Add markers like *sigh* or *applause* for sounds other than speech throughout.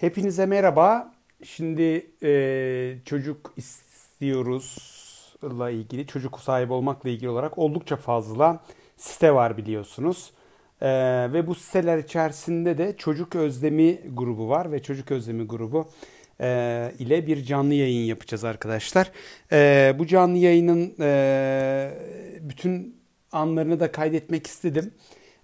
Hepinize merhaba. Şimdi e, çocuk istiyoruzla ilgili, çocuk sahibi olmakla ilgili olarak oldukça fazla site var biliyorsunuz. E, ve bu siteler içerisinde de çocuk özlemi grubu var ve çocuk özlemi grubu e, ile bir canlı yayın yapacağız arkadaşlar. E, bu canlı yayının e, bütün anlarını da kaydetmek istedim.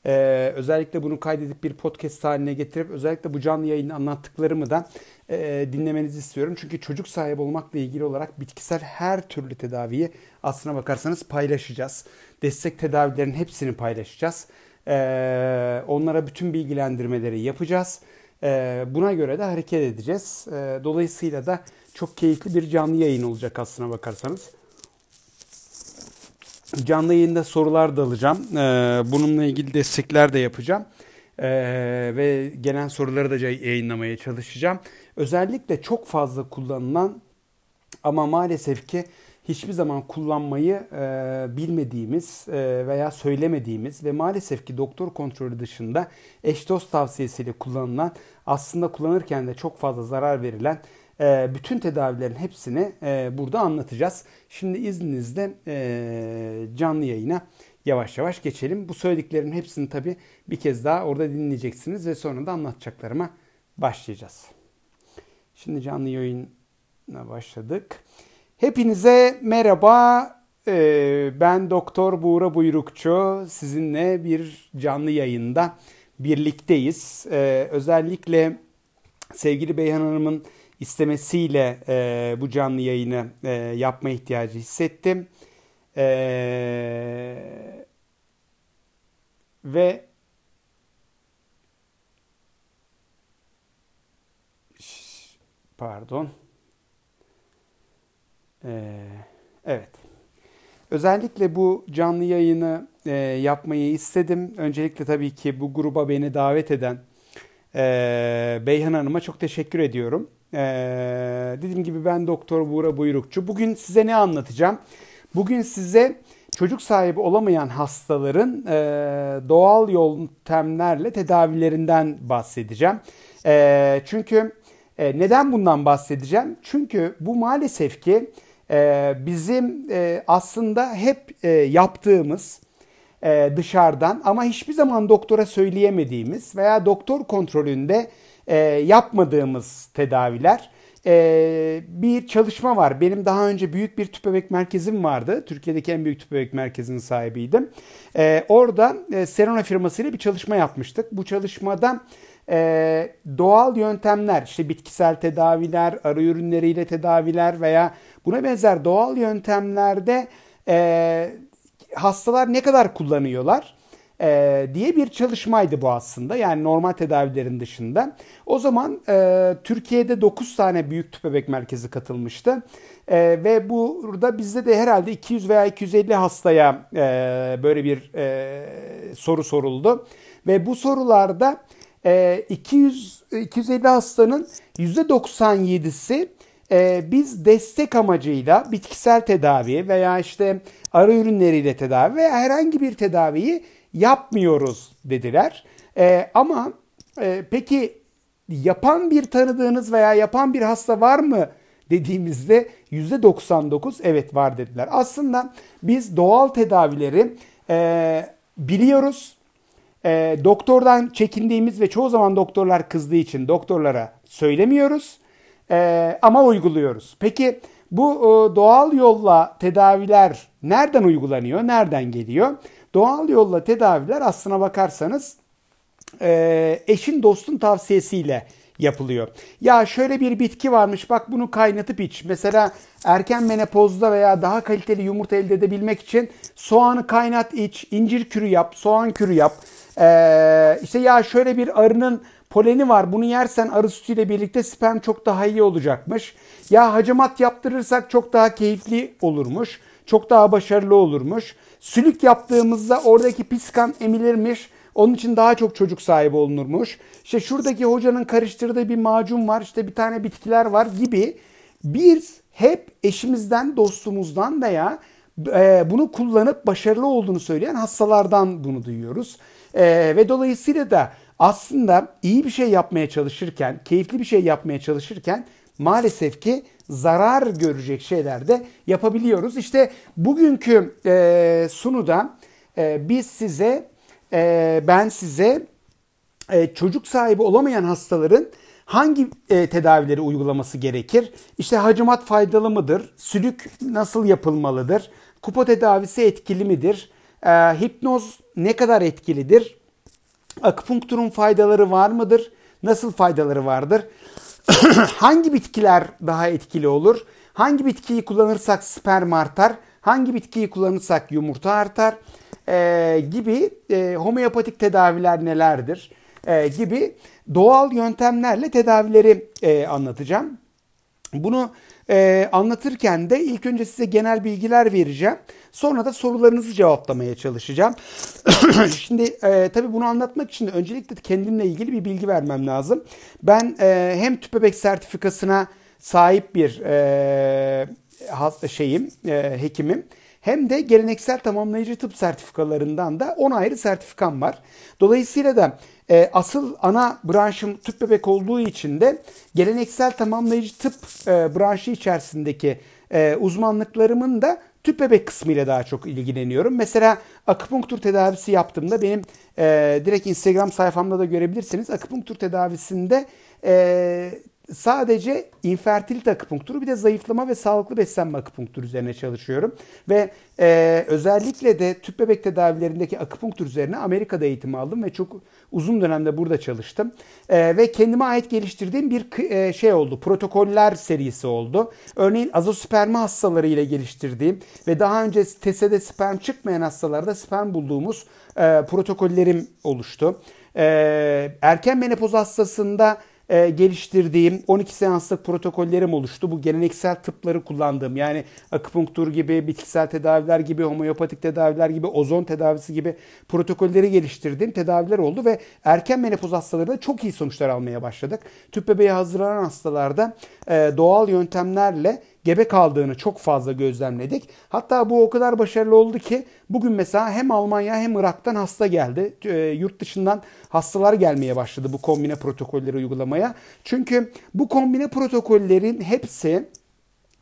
Ee, özellikle bunu kaydedip bir podcast haline getirip özellikle bu canlı yayını anlattıklarımı da e, dinlemenizi istiyorum. Çünkü çocuk sahibi olmakla ilgili olarak bitkisel her türlü tedaviyi aslına bakarsanız paylaşacağız. Destek tedavilerin hepsini paylaşacağız. Ee, onlara bütün bilgilendirmeleri yapacağız. Ee, buna göre de hareket edeceğiz. Ee, dolayısıyla da çok keyifli bir canlı yayın olacak aslına bakarsanız. Canlı yayında sorular da alacağım. Ee, bununla ilgili destekler de yapacağım. Ee, ve gelen soruları da yayınlamaya çalışacağım. Özellikle çok fazla kullanılan ama maalesef ki hiçbir zaman kullanmayı e, bilmediğimiz e, veya söylemediğimiz ve maalesef ki doktor kontrolü dışında eş dost tavsiyesiyle kullanılan aslında kullanırken de çok fazla zarar verilen bütün tedavilerin hepsini e, burada anlatacağız. Şimdi izninizle e, canlı yayına yavaş yavaş geçelim. Bu söylediklerin hepsini tabii bir kez daha orada dinleyeceksiniz ve sonra da anlatacaklarıma başlayacağız. Şimdi canlı yayına başladık. Hepinize merhaba. Ben Doktor Buğra Buyrukçu. Sizinle bir canlı yayında birlikteyiz. Özellikle sevgili Beyhan Hanım'ın istemesiyle e, bu canlı yayını e, yapma ihtiyacı hissettim. E, ve pardon. E, evet. Özellikle bu canlı yayını e, yapmayı istedim. Öncelikle tabii ki bu gruba beni davet eden e, Beyhan Hanım'a çok teşekkür ediyorum. Ee, dediğim gibi ben Doktor Buğra Buyrukçu. Bugün size ne anlatacağım? Bugün size çocuk sahibi olamayan hastaların e, doğal yöntemlerle tedavilerinden bahsedeceğim. E, çünkü e, neden bundan bahsedeceğim? Çünkü bu maalesef ki e, bizim e, aslında hep e, yaptığımız e, dışarıdan ama hiçbir zaman doktora söyleyemediğimiz veya doktor kontrolünde e, yapmadığımız tedaviler. E, bir çalışma var. Benim daha önce büyük bir tüp merkezim vardı. Türkiye'deki en büyük tüp bebek merkezinin sahibiydim. E, orada e, Serona firmasıyla bir çalışma yapmıştık. Bu çalışmada e, doğal yöntemler, işte bitkisel tedaviler, arı ürünleriyle tedaviler veya buna benzer doğal yöntemlerde e, hastalar ne kadar kullanıyorlar? E, diye bir çalışmaydı bu aslında. Yani normal tedavilerin dışında. O zaman e, Türkiye'de 9 tane büyük tüp bebek merkezi katılmıştı. E, ve burada bizde de herhalde 200 veya 250 hastaya e, böyle bir e, soru soruldu. Ve bu sorularda e, 200 250 hastanın %97'si e, biz destek amacıyla bitkisel tedavi veya işte arı ürünleriyle tedavi veya herhangi bir tedaviyi yapmıyoruz dediler. E, ama e, peki yapan bir tanıdığınız veya yapan bir hasta var mı dediğimizde %99 evet var dediler. Aslında biz doğal tedavileri e, biliyoruz. E, doktordan çekindiğimiz ve çoğu zaman doktorlar kızdığı için doktorlara söylemiyoruz e, ama uyguluyoruz. Peki bu e, doğal yolla tedaviler nereden uygulanıyor, nereden geliyor? Doğal yolla tedaviler aslına bakarsanız eşin dostun tavsiyesiyle yapılıyor. Ya şöyle bir bitki varmış bak bunu kaynatıp iç. Mesela erken menopozda veya daha kaliteli yumurta elde edebilmek için soğanı kaynat iç, incir kürü yap, soğan kürü yap. Ee, işte ya şöyle bir arının poleni var bunu yersen arı sütüyle birlikte sperm çok daha iyi olacakmış. Ya hacamat yaptırırsak çok daha keyifli olurmuş. Çok daha başarılı olurmuş. Sülük yaptığımızda oradaki pis kan emilirmiş. Onun için daha çok çocuk sahibi olunurmuş. İşte şuradaki hocanın karıştırdığı bir macun var, işte bir tane bitkiler var gibi biz hep eşimizden, dostumuzdan veya e, bunu kullanıp başarılı olduğunu söyleyen hastalardan bunu duyuyoruz. E, ve dolayısıyla da aslında iyi bir şey yapmaya çalışırken, keyifli bir şey yapmaya çalışırken maalesef ki zarar görecek şeyler de yapabiliyoruz. İşte bugünkü e, sunuda e, biz size, e, ben size e, çocuk sahibi olamayan hastaların hangi e, tedavileri uygulaması gerekir? İşte hacamat faydalı mıdır? Sülük nasıl yapılmalıdır? Kupa tedavisi etkili midir? E, hipnoz ne kadar etkilidir? Akupunkturun faydaları var mıdır? Nasıl faydaları vardır? *coughs* hangi bitkiler daha etkili olur? Hangi bitkiyi kullanırsak sperm artar? Hangi bitkiyi kullanırsak yumurta artar? E, gibi e, homeopatik tedaviler nelerdir? E, gibi doğal yöntemlerle tedavileri e, anlatacağım. Bunu e, anlatırken de ilk önce size genel bilgiler vereceğim. Sonra da sorularınızı cevaplamaya çalışacağım. *coughs* Şimdi e, tabii bunu anlatmak için de öncelikle kendimle ilgili bir bilgi vermem lazım. Ben e, hem tüp bebek sertifikasına sahip bir e, şeyim, e, hekimim hem de geleneksel tamamlayıcı tıp sertifikalarından da 10 ayrı sertifikam var. Dolayısıyla da e, asıl ana branşım tüp bebek olduğu için de geleneksel tamamlayıcı tıp e, branşı içerisindeki e, uzmanlıklarımın da tüp bebek kısmıyla daha çok ilgileniyorum. Mesela akupunktur tedavisi yaptığımda benim e, direkt Instagram sayfamda da görebilirsiniz. Akupunktur tedavisinde e, sadece infertilite akupunkturu bir de zayıflama ve sağlıklı beslenme akupunkturu üzerine çalışıyorum. Ve e, özellikle de tüp bebek tedavilerindeki akupunktur üzerine Amerika'da eğitim aldım ve çok uzun dönemde burada çalıştım. E, ve kendime ait geliştirdiğim bir e, şey oldu. Protokoller serisi oldu. Örneğin azospermi hastaları ile geliştirdiğim ve daha önce TESE'de sperm çıkmayan hastalarda sperm bulduğumuz e, protokollerim oluştu. E, erken menopoz hastasında e, geliştirdiğim 12 seanslık protokollerim oluştu. Bu geleneksel tıpları kullandığım yani akupunktur gibi, bitkisel tedaviler gibi, homeopatik tedaviler gibi, ozon tedavisi gibi protokolleri geliştirdiğim tedaviler oldu ve erken menopoz hastalarında çok iyi sonuçlar almaya başladık. Tüp bebeği hazırlanan hastalarda e, doğal yöntemlerle gebe kaldığını çok fazla gözlemledik. Hatta bu o kadar başarılı oldu ki bugün mesela hem Almanya hem Irak'tan hasta geldi. E, yurt dışından hastalar gelmeye başladı bu kombine protokolleri uygulamaya. Çünkü bu kombine protokollerin hepsi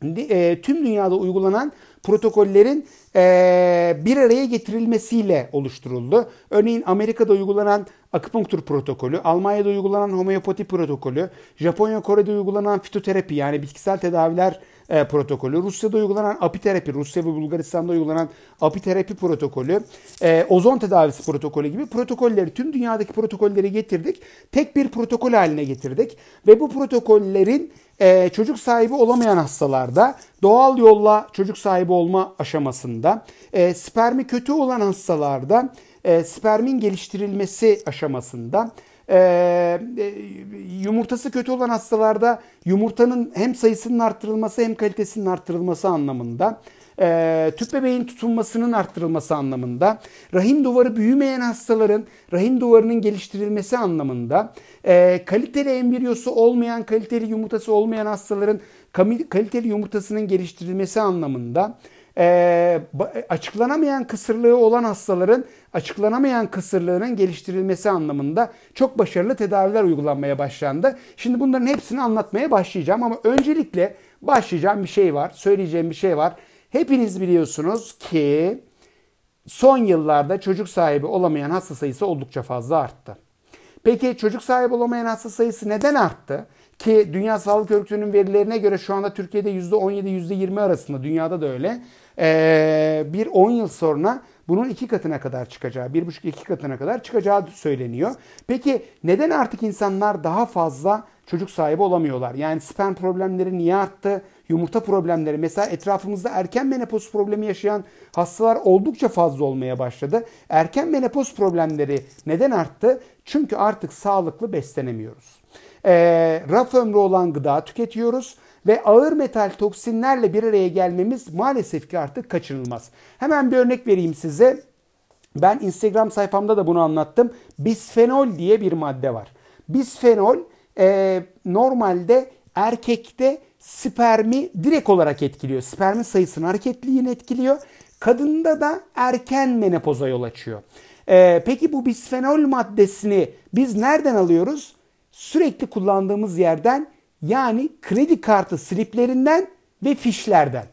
e, tüm dünyada uygulanan protokollerin e, bir araya getirilmesiyle oluşturuldu. Örneğin Amerika'da uygulanan akupunktur protokolü, Almanya'da uygulanan homeopati protokolü, Japonya, Kore'de uygulanan fitoterapi yani bitkisel tedaviler e, protokolü, Rusya'da uygulanan apiterapi, Rusya ve Bulgaristan'da uygulanan apiterapi protokolü, e, ozon tedavisi protokolü gibi protokolleri, tüm dünyadaki protokolleri getirdik. Tek bir protokol haline getirdik ve bu protokollerin e, çocuk sahibi olamayan hastalarda doğal yolla çocuk sahibi olma aşamasında, e, spermi kötü olan hastalarda e, spermin geliştirilmesi aşamasında, e, yumurtası kötü olan hastalarda yumurtanın hem sayısının arttırılması hem kalitesinin arttırılması anlamında e, tüp bebeğin tutulmasının arttırılması anlamında, rahim duvarı büyümeyen hastaların rahim duvarının geliştirilmesi anlamında, e, kaliteli embriyosu olmayan, kaliteli yumurtası olmayan hastaların kaliteli yumurtasının geliştirilmesi anlamında, e, açıklanamayan kısırlığı olan hastaların açıklanamayan kısırlığının geliştirilmesi anlamında çok başarılı tedaviler uygulanmaya başlandı. Şimdi bunların hepsini anlatmaya başlayacağım ama öncelikle başlayacağım bir şey var, söyleyeceğim bir şey var. Hepiniz biliyorsunuz ki son yıllarda çocuk sahibi olamayan hasta sayısı oldukça fazla arttı. Peki çocuk sahibi olamayan hasta sayısı neden arttı? Ki Dünya Sağlık Örgütü'nün verilerine göre şu anda Türkiye'de %17-%20 arasında dünyada da öyle. Ee, bir 10 yıl sonra bunun iki katına kadar çıkacağı, bir buçuk iki katına kadar çıkacağı söyleniyor. Peki neden artık insanlar daha fazla çocuk sahibi olamıyorlar? Yani sperm problemleri niye arttı? Yumurta problemleri mesela etrafımızda erken menopoz problemi yaşayan hastalar oldukça fazla olmaya başladı. Erken menopoz problemleri neden arttı? Çünkü artık sağlıklı beslenemiyoruz. E, raf ömrü olan gıda tüketiyoruz ve ağır metal toksinlerle bir araya gelmemiz maalesef ki artık kaçınılmaz. Hemen bir örnek vereyim size. Ben Instagram sayfamda da bunu anlattım. Bisfenol diye bir madde var. Bisfenol e, normalde erkekte spermi direkt olarak etkiliyor. Spermin sayısını hareketliğini etkiliyor. Kadında da erken menopoza yol açıyor. Ee, peki bu bisfenol maddesini biz nereden alıyoruz? Sürekli kullandığımız yerden yani kredi kartı sliplerinden ve fişlerden.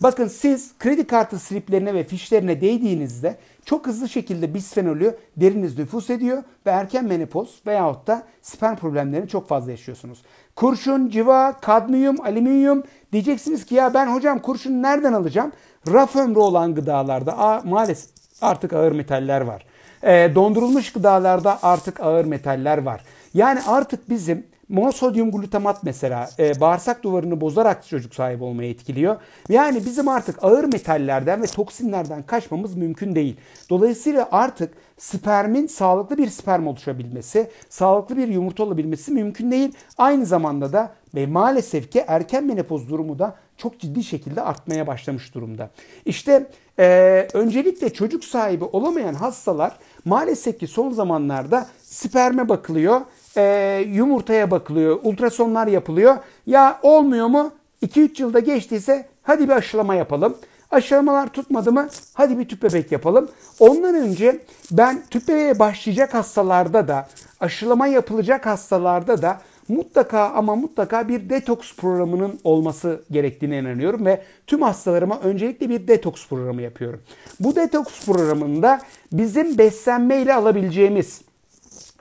Bakın siz kredi kartı sliplerine ve fişlerine değdiğinizde çok hızlı şekilde bisfenolü deriniz nüfus ediyor ve erken menopoz veyahut da sperm problemlerini çok fazla yaşıyorsunuz. Kurşun, civa, kadmiyum, alüminyum diyeceksiniz ki ya ben hocam kurşun nereden alacağım? Raf ömrü olan gıdalarda a, maalesef artık ağır metaller var. E, dondurulmuş gıdalarda artık ağır metaller var. Yani artık bizim monosodyum glutamat mesela e, bağırsak duvarını bozarak çocuk sahibi olmayı etkiliyor. Yani bizim artık ağır metallerden ve toksinlerden kaçmamız mümkün değil. Dolayısıyla artık spermin sağlıklı bir sperm oluşabilmesi, sağlıklı bir yumurta olabilmesi mümkün değil. Aynı zamanda da ve maalesef ki erken menopoz durumu da çok ciddi şekilde artmaya başlamış durumda. İşte e, öncelikle çocuk sahibi olamayan hastalar maalesef ki son zamanlarda sperme bakılıyor, e, yumurtaya bakılıyor, ultrasonlar yapılıyor. Ya olmuyor mu? 2-3 yılda geçtiyse hadi bir aşılama yapalım. Aşılamalar tutmadı mı? Hadi bir tüp bebek yapalım. Ondan önce ben tüp bebeğe başlayacak hastalarda da aşılama yapılacak hastalarda da mutlaka ama mutlaka bir detoks programının olması gerektiğine inanıyorum ve tüm hastalarıma öncelikle bir detoks programı yapıyorum. Bu detoks programında bizim beslenmeyle alabileceğimiz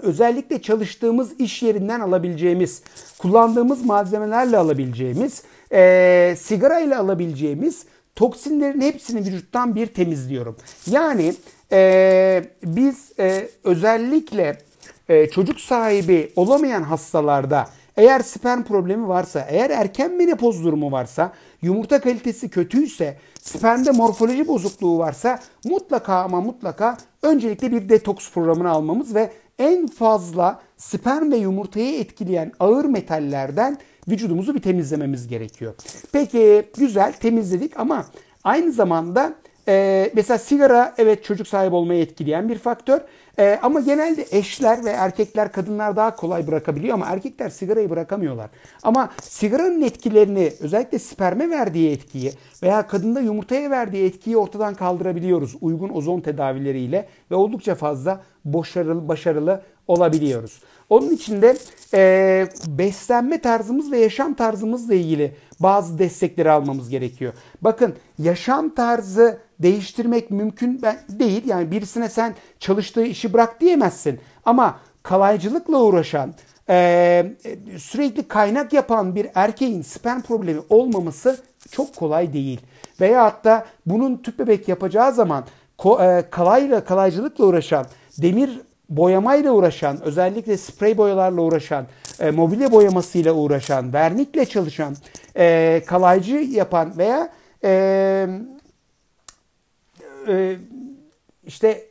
özellikle çalıştığımız iş yerinden alabileceğimiz, kullandığımız malzemelerle alabileceğimiz, e, sigara ile alabileceğimiz toksinlerin hepsini vücuttan bir temizliyorum. Yani e, biz e, özellikle e, çocuk sahibi olamayan hastalarda eğer sperm problemi varsa, eğer erken menopoz durumu varsa, yumurta kalitesi kötüyse, spermde morfoloji bozukluğu varsa mutlaka ama mutlaka öncelikle bir detoks programını almamız ve en fazla sperm ve yumurtayı etkileyen ağır metallerden vücudumuzu bir temizlememiz gerekiyor. Peki güzel temizledik ama aynı zamanda e, mesela sigara evet çocuk sahibi olmayı etkileyen bir faktör. E, ama genelde eşler ve erkekler kadınlar daha kolay bırakabiliyor ama erkekler sigarayı bırakamıyorlar. Ama sigaranın etkilerini özellikle sperme verdiği etkiyi veya kadında yumurtaya verdiği etkiyi ortadan kaldırabiliyoruz uygun ozon tedavileriyle ve oldukça fazla başarılı, başarılı olabiliyoruz. Onun için de e, beslenme tarzımız ve yaşam tarzımızla ilgili bazı destekleri almamız gerekiyor. Bakın yaşam tarzı değiştirmek mümkün değil. Yani birisine sen çalıştığı işi bırak diyemezsin. Ama kalaycılıkla uğraşan, sürekli kaynak yapan bir erkeğin sperm problemi olmaması çok kolay değil. Veya hatta bunun tüp bebek yapacağı zaman kalayla kalaycılıkla uğraşan, demir boyamayla uğraşan, özellikle sprey boyalarla uğraşan, mobilya boyamasıyla uğraşan, vernikle çalışan, kalaycı yapan veya e, e, işte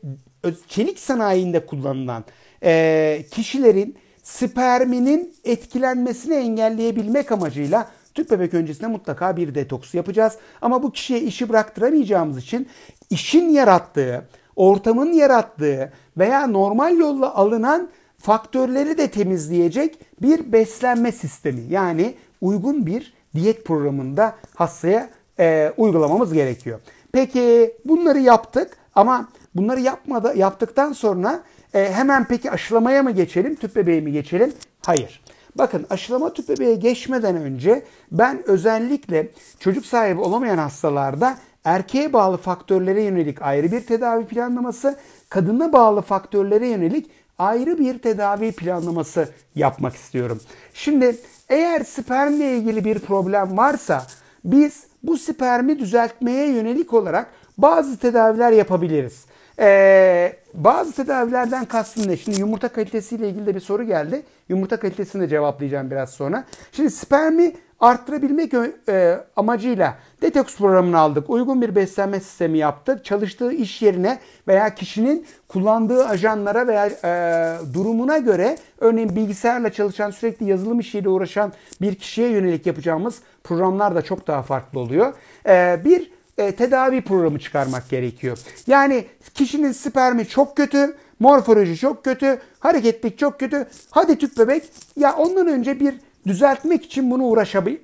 çelik sanayinde kullanılan e, kişilerin sperminin etkilenmesini engelleyebilmek amacıyla tüp bebek öncesinde mutlaka bir detoks yapacağız. Ama bu kişiye işi bıraktıramayacağımız için işin yarattığı, ortamın yarattığı veya normal yolla alınan faktörleri de temizleyecek bir beslenme sistemi yani uygun bir diyet programında hastaya e, uygulamamız gerekiyor. Peki bunları yaptık ama bunları yapmadı, yaptıktan sonra e, hemen peki aşılamaya mı geçelim, tüp bebeğe mi geçelim? Hayır. Bakın aşılama tüp bebeğe geçmeden önce ben özellikle çocuk sahibi olamayan hastalarda erkeğe bağlı faktörlere yönelik ayrı bir tedavi planlaması, kadına bağlı faktörlere yönelik ayrı bir tedavi planlaması yapmak istiyorum. Şimdi eğer spermle ilgili bir problem varsa biz bu spermi düzeltmeye yönelik olarak bazı tedaviler yapabiliriz. Ee, bazı tedavilerden kastım ne? Şimdi yumurta kalitesiyle ilgili de bir soru geldi. Yumurta kalitesini de cevaplayacağım biraz sonra. Şimdi spermi arttırabilmek e, amacıyla detoks programını aldık. Uygun bir beslenme sistemi yaptık. Çalıştığı iş yerine veya kişinin kullandığı ajanlara veya e, durumuna göre örneğin bilgisayarla çalışan sürekli yazılım işiyle uğraşan bir kişiye yönelik yapacağımız programlar da çok daha farklı oluyor. E, bir tedavi programı çıkarmak gerekiyor. Yani kişinin spermi çok kötü, morfoloji çok kötü, hareketlik çok kötü. Hadi tüp bebek. Ya ondan önce bir düzeltmek için bunu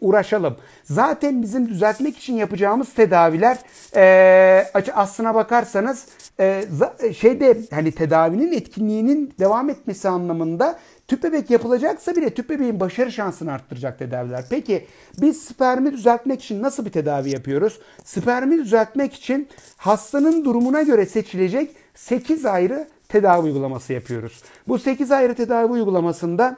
uğraşalım. Zaten bizim düzeltmek için yapacağımız tedaviler e, aslına bakarsanız e, şeyde hani tedavinin etkinliğinin devam etmesi anlamında tüp bebek yapılacaksa bile tüp bebeğin başarı şansını arttıracak tedaviler. Peki biz spermi düzeltmek için nasıl bir tedavi yapıyoruz? Spermi düzeltmek için hastanın durumuna göre seçilecek 8 ayrı tedavi uygulaması yapıyoruz. Bu 8 ayrı tedavi uygulamasında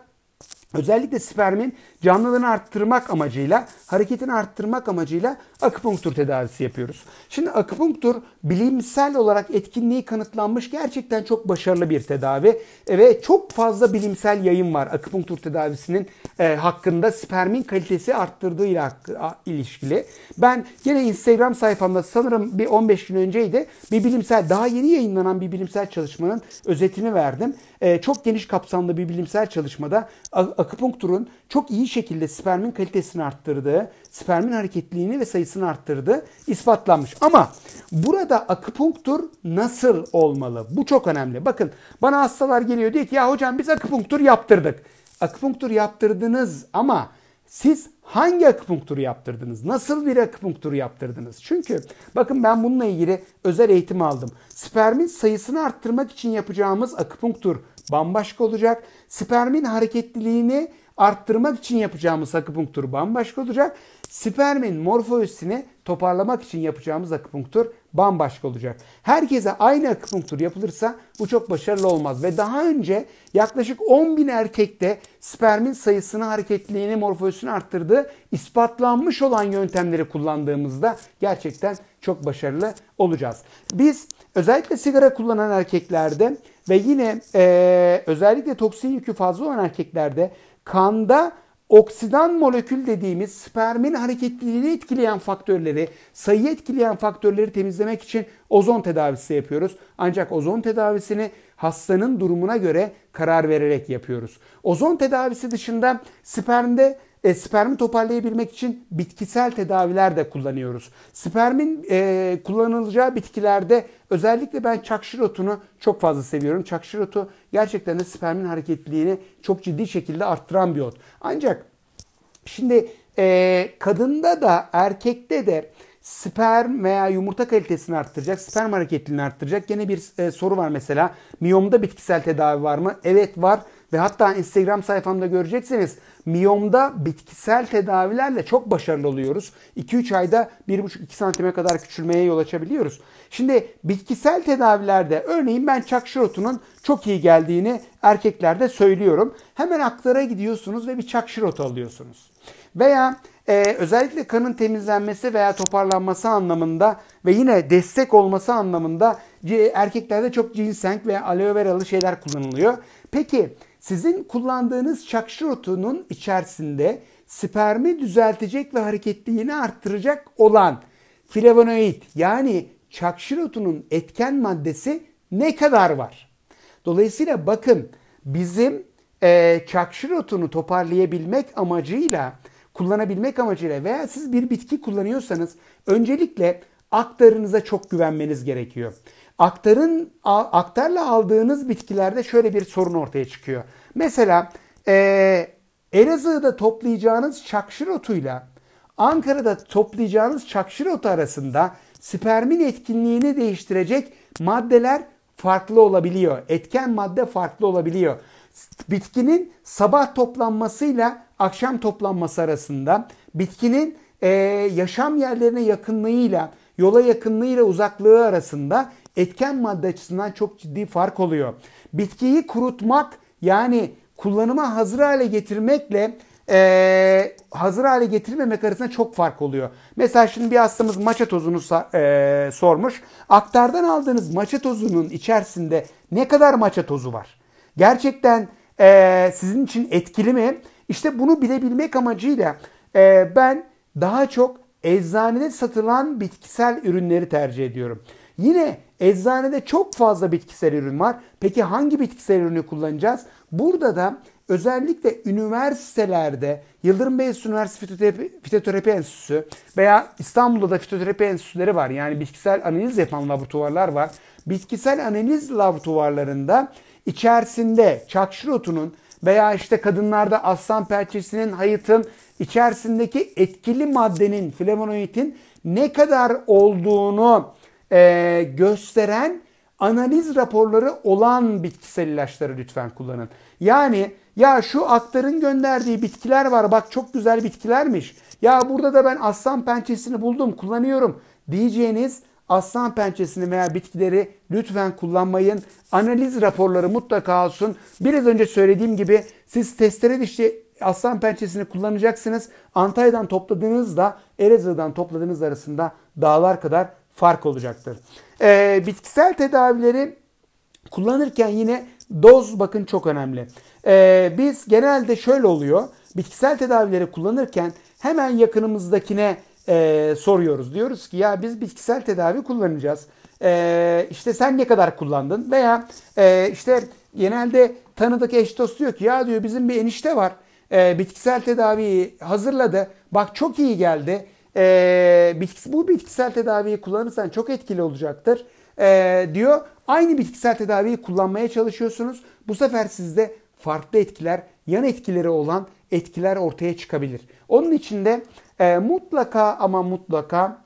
Özellikle spermin canlılığını arttırmak amacıyla, hareketini arttırmak amacıyla akupunktur tedavisi yapıyoruz. Şimdi akupunktur bilimsel olarak etkinliği kanıtlanmış gerçekten çok başarılı bir tedavi ve çok fazla bilimsel yayın var akupunktur tedavisinin e, hakkında spermin kalitesi arttırdığıyla ilişkili. Ben yine Instagram sayfamda sanırım bir 15 gün önceydi bir bilimsel daha yeni yayınlanan bir bilimsel çalışmanın özetini verdim. E, çok geniş kapsamlı bir bilimsel çalışmada akupunkturun çok iyi şekilde spermin kalitesini arttırdığı, spermin hareketliliğini ve sayısını arttırdığı ispatlanmış. Ama burada akupunktur nasıl olmalı? Bu çok önemli. Bakın bana hastalar geliyor diyor ki ya hocam biz akupunktur yaptırdık. Akupunktur yaptırdınız ama siz hangi akupunkturu yaptırdınız? Nasıl bir akupunkturu yaptırdınız? Çünkü bakın ben bununla ilgili özel eğitim aldım. Spermin sayısını arttırmak için yapacağımız akupunktur bambaşka olacak. Spermin hareketliliğini arttırmak için yapacağımız akupunktur bambaşka olacak. Spermin morfolojisini toparlamak için yapacağımız akupunktur bambaşka olacak. Herkese aynı akupunktur yapılırsa bu çok başarılı olmaz. Ve daha önce yaklaşık 10 bin erkekte spermin sayısını, hareketliliğini, morfolojisini arttırdığı ispatlanmış olan yöntemleri kullandığımızda gerçekten çok başarılı olacağız. Biz özellikle sigara kullanan erkeklerde ve yine e, özellikle toksin yükü fazla olan erkeklerde kanda oksidan molekül dediğimiz spermin hareketliliğini etkileyen faktörleri, sayıyı etkileyen faktörleri temizlemek için ozon tedavisi yapıyoruz. Ancak ozon tedavisini hastanın durumuna göre karar vererek yapıyoruz. Ozon tedavisi dışında spermde e, spermi toparlayabilmek için bitkisel tedaviler de kullanıyoruz. Spermin e, kullanılacağı bitkilerde özellikle ben çakşirotunu çok fazla seviyorum. Çakşirotu gerçekten de spermin hareketliliğini çok ciddi şekilde arttıran bir ot. Ancak şimdi e, kadında da erkekte de sperm veya yumurta kalitesini arttıracak, sperm hareketliliğini arttıracak. Yine bir e, soru var mesela. Miyomda bitkisel tedavi var mı? Evet var. Ve hatta Instagram sayfamda göreceksiniz. Miyomda bitkisel tedavilerle çok başarılı oluyoruz. 2-3 ayda 1,5-2 santime kadar küçülmeye yol açabiliyoruz. Şimdi bitkisel tedavilerde örneğin ben çak şirotunun çok iyi geldiğini erkeklerde söylüyorum. Hemen aklara gidiyorsunuz ve bir çak şirotu alıyorsunuz. Veya e, özellikle kanın temizlenmesi veya toparlanması anlamında ve yine destek olması anlamında erkeklerde çok ginseng ve aloe veralı şeyler kullanılıyor. Peki sizin kullandığınız çakşirotunun içerisinde spermi düzeltecek ve hareketliliğini arttıracak olan flavonoid yani çakşirotunun etken maddesi ne kadar var? Dolayısıyla bakın bizim e, çakşirotunu toparlayabilmek amacıyla kullanabilmek amacıyla veya siz bir bitki kullanıyorsanız öncelikle aktarınıza çok güvenmeniz gerekiyor. Aktarın aktarla aldığınız bitkilerde şöyle bir sorun ortaya çıkıyor. Mesela e, Elazığ'da toplayacağınız çakşır otuyla Ankara'da toplayacağınız çakşır otu arasında spermin etkinliğini değiştirecek maddeler farklı olabiliyor. Etken madde farklı olabiliyor. Bitkinin sabah toplanmasıyla akşam toplanması arasında bitkinin e, yaşam yerlerine yakınlığıyla, yola yakınlığıyla uzaklığı arasında etken madde açısından çok ciddi fark oluyor. Bitkiyi kurutmak yani kullanıma hazır hale getirmekle e, hazır hale getirmemek arasında çok fark oluyor. Mesela şimdi bir hastamız maça tozunu e, sormuş. Aktardan aldığınız maça tozunun içerisinde ne kadar maça tozu var? Gerçekten e, sizin için etkili mi? İşte bunu bilebilmek amacıyla e, ben daha çok eczanede satılan bitkisel ürünleri tercih ediyorum. Yine eczanede çok fazla bitkisel ürün var. Peki hangi bitkisel ürünü kullanacağız? Burada da özellikle üniversitelerde Yıldırım Beyazıt Üniversitesi Fitoterapi, Fitoterapi Enstitüsü veya İstanbul'da da fitoterapi enstitüleri var. Yani bitkisel analiz yapan laboratuvarlar var. Bitkisel analiz laboratuvarlarında içerisinde çakşır otunun veya işte kadınlarda aslan pençesinin, hayıtın içerisindeki etkili maddenin, flavonoidin ne kadar olduğunu e, gösteren analiz raporları olan bitkisel ilaçları lütfen kullanın. Yani ya şu aktarın gönderdiği bitkiler var bak çok güzel bitkilermiş. Ya burada da ben aslan pençesini buldum kullanıyorum diyeceğiniz aslan pençesini veya bitkileri lütfen kullanmayın. Analiz raporları mutlaka olsun. Biraz önce söylediğim gibi siz testere dişli aslan pençesini kullanacaksınız. Antalya'dan topladığınızda Elazığ'dan topladığınız arasında dağlar kadar fark olacaktır. Ee, bitkisel tedavileri kullanırken yine doz bakın çok önemli. Ee, biz genelde şöyle oluyor. Bitkisel tedavileri kullanırken hemen yakınımızdakine e, soruyoruz. Diyoruz ki ya biz bitkisel tedavi kullanacağız. E, işte sen ne kadar kullandın? Veya e, işte genelde tanıdık eş dost diyor ki ya diyor bizim bir enişte var. E, bitkisel tedaviyi hazırladı. Bak çok iyi geldi. E, bitkisi, bu bitkisel tedaviyi kullanırsan çok etkili olacaktır. E, diyor. Aynı bitkisel tedaviyi kullanmaya çalışıyorsunuz. Bu sefer sizde farklı etkiler, yan etkileri olan etkiler ortaya çıkabilir. Onun için de e, mutlaka ama mutlaka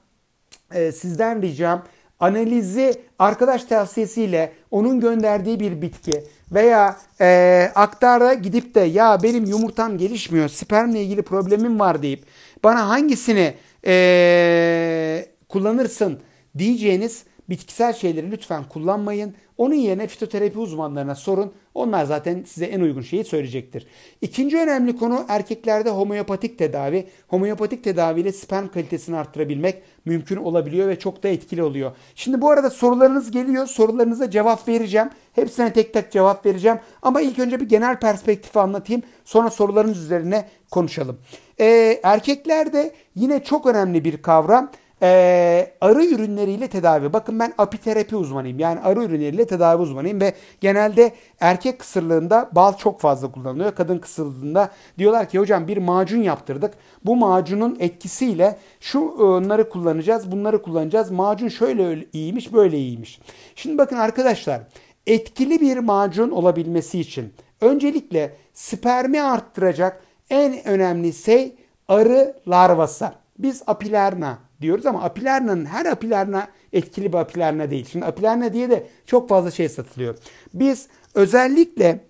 e, sizden ricam analizi arkadaş tavsiyesiyle onun gönderdiği bir bitki veya e, aktara gidip de ya benim yumurtam gelişmiyor, spermle ilgili problemim var deyip bana hangisini e, kullanırsın diyeceğiniz bitkisel şeyleri lütfen kullanmayın. Onun yerine fitoterapi uzmanlarına sorun. Onlar zaten size en uygun şeyi söyleyecektir. İkinci önemli konu erkeklerde homeopatik tedavi. Homeopatik tedaviyle sperm kalitesini arttırabilmek mümkün olabiliyor ve çok da etkili oluyor. Şimdi bu arada sorularınız geliyor. Sorularınıza cevap vereceğim. Hepsine tek tek cevap vereceğim. Ama ilk önce bir genel perspektifi anlatayım. Sonra sorularınız üzerine konuşalım. Ee, erkeklerde yine çok önemli bir kavram ee, arı ürünleriyle tedavi. Bakın ben apiterapi uzmanıyım. Yani arı ürünleriyle tedavi uzmanıyım ve genelde erkek kısırlığında bal çok fazla kullanılıyor. Kadın kısırlığında diyorlar ki hocam bir macun yaptırdık. Bu macunun etkisiyle şunları kullanacağız, bunları kullanacağız. Macun şöyle iyiymiş, böyle iyiymiş. Şimdi bakın arkadaşlar etkili bir macun olabilmesi için öncelikle spermi arttıracak en önemli şey arı larvası. Biz apilerna diyoruz ama apilerna'nın her apilerna etkili bir apilerna değil. Şimdi apilerna diye de çok fazla şey satılıyor. Biz özellikle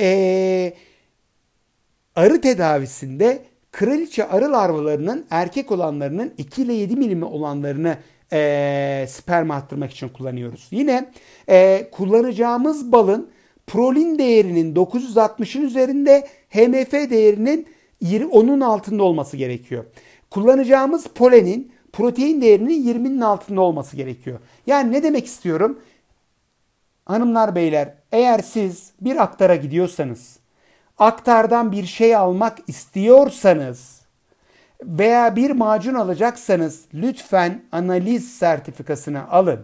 ee, arı tedavisinde kraliçe arı larvalarının erkek olanlarının 2 ile 7 milimi olanlarını e, sperma attırmak için kullanıyoruz. Yine e, kullanacağımız balın prolin değerinin 960'ın üzerinde HMF değerinin 10'un altında olması gerekiyor. Kullanacağımız polenin protein değerinin 20'nin altında olması gerekiyor. Yani ne demek istiyorum? Hanımlar beyler eğer siz bir aktara gidiyorsanız aktardan bir şey almak istiyorsanız veya bir macun alacaksanız lütfen analiz sertifikasını alın.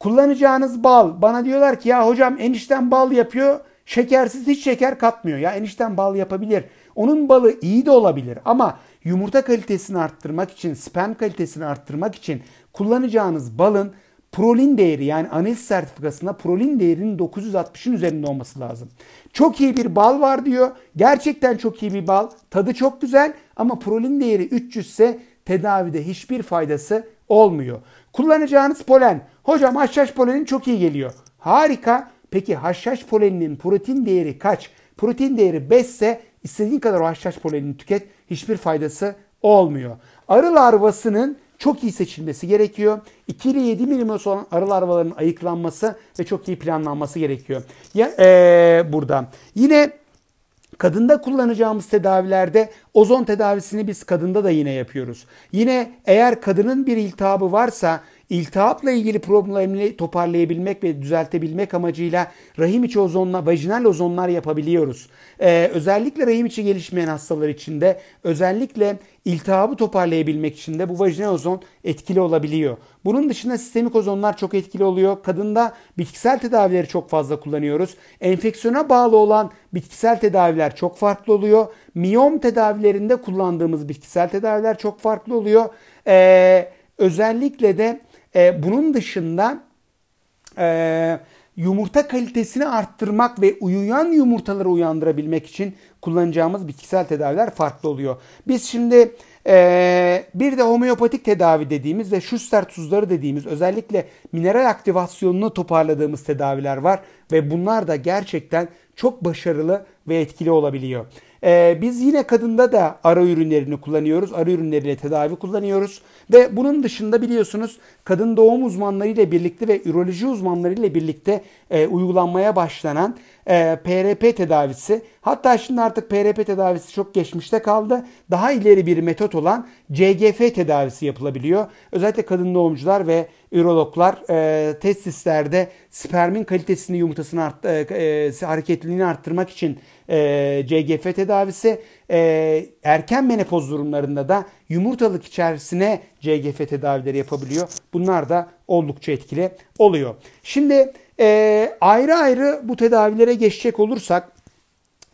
Kullanacağınız bal bana diyorlar ki ya hocam enişten bal yapıyor şekersiz hiç şeker katmıyor. Ya enişten bal yapabilir. Onun balı iyi de olabilir ama yumurta kalitesini arttırmak için, sperm kalitesini arttırmak için kullanacağınız balın prolin değeri yani analiz sertifikasında prolin değerinin 960'ın üzerinde olması lazım. Çok iyi bir bal var diyor. Gerçekten çok iyi bir bal. Tadı çok güzel ama prolin değeri 300 ise tedavide hiçbir faydası olmuyor. Kullanacağınız polen. Hocam haşhaş polenin çok iyi geliyor. Harika. Peki haşhaş poleninin protein değeri kaç? Protein değeri 5 ise istediğin kadar o haşhaş polenini tüket. Hiçbir faydası olmuyor. Arı larvasının çok iyi seçilmesi gerekiyor. 2 ile 7 milim olan arı larvalarının ayıklanması ve çok iyi planlanması gerekiyor. Ya, ee, burada. Yine Kadında kullanacağımız tedavilerde ozon tedavisini biz kadında da yine yapıyoruz. Yine eğer kadının bir iltihabı varsa İltihapla ilgili problemleri toparlayabilmek ve düzeltebilmek amacıyla rahim içi ozonla, vajinal ozonlar yapabiliyoruz. Ee, özellikle rahim içi gelişmeyen hastalar için de özellikle iltihabı toparlayabilmek için de bu vajinal ozon etkili olabiliyor. Bunun dışında sistemik ozonlar çok etkili oluyor. Kadında bitkisel tedavileri çok fazla kullanıyoruz. Enfeksiyona bağlı olan bitkisel tedaviler çok farklı oluyor. Miyom tedavilerinde kullandığımız bitkisel tedaviler çok farklı oluyor. Ee, özellikle de e, bunun dışında e, yumurta kalitesini arttırmak ve uyuyan yumurtaları uyandırabilmek için kullanacağımız bitkisel tedaviler farklı oluyor. Biz şimdi ee, bir de homeopatik tedavi dediğimiz ve Schuster tuzları dediğimiz özellikle mineral aktivasyonunu toparladığımız tedaviler var ve bunlar da gerçekten çok başarılı ve etkili olabiliyor. Ee, biz yine kadında da ara ürünlerini kullanıyoruz. Ara ürünleriyle tedavi kullanıyoruz. Ve bunun dışında biliyorsunuz kadın doğum uzmanları ile birlikte ve üroloji uzmanları ile birlikte e, uygulanmaya başlanan e, PRP tedavisi. Hatta şimdi artık PRP tedavisi çok geçmişte kaldı. Daha ileri bir metot olan CGF tedavisi yapılabiliyor. Özellikle kadın doğumcular ve ürologlar e, testislerde spermin kalitesini yumurtasını art, e, e, hareketliliğini arttırmak için e, CGF tedavisi e, erken menopoz durumlarında da yumurtalık içerisine CGF tedavileri yapabiliyor. Bunlar da oldukça etkili oluyor. Şimdi e, ayrı ayrı bu tedavilere geçecek olursak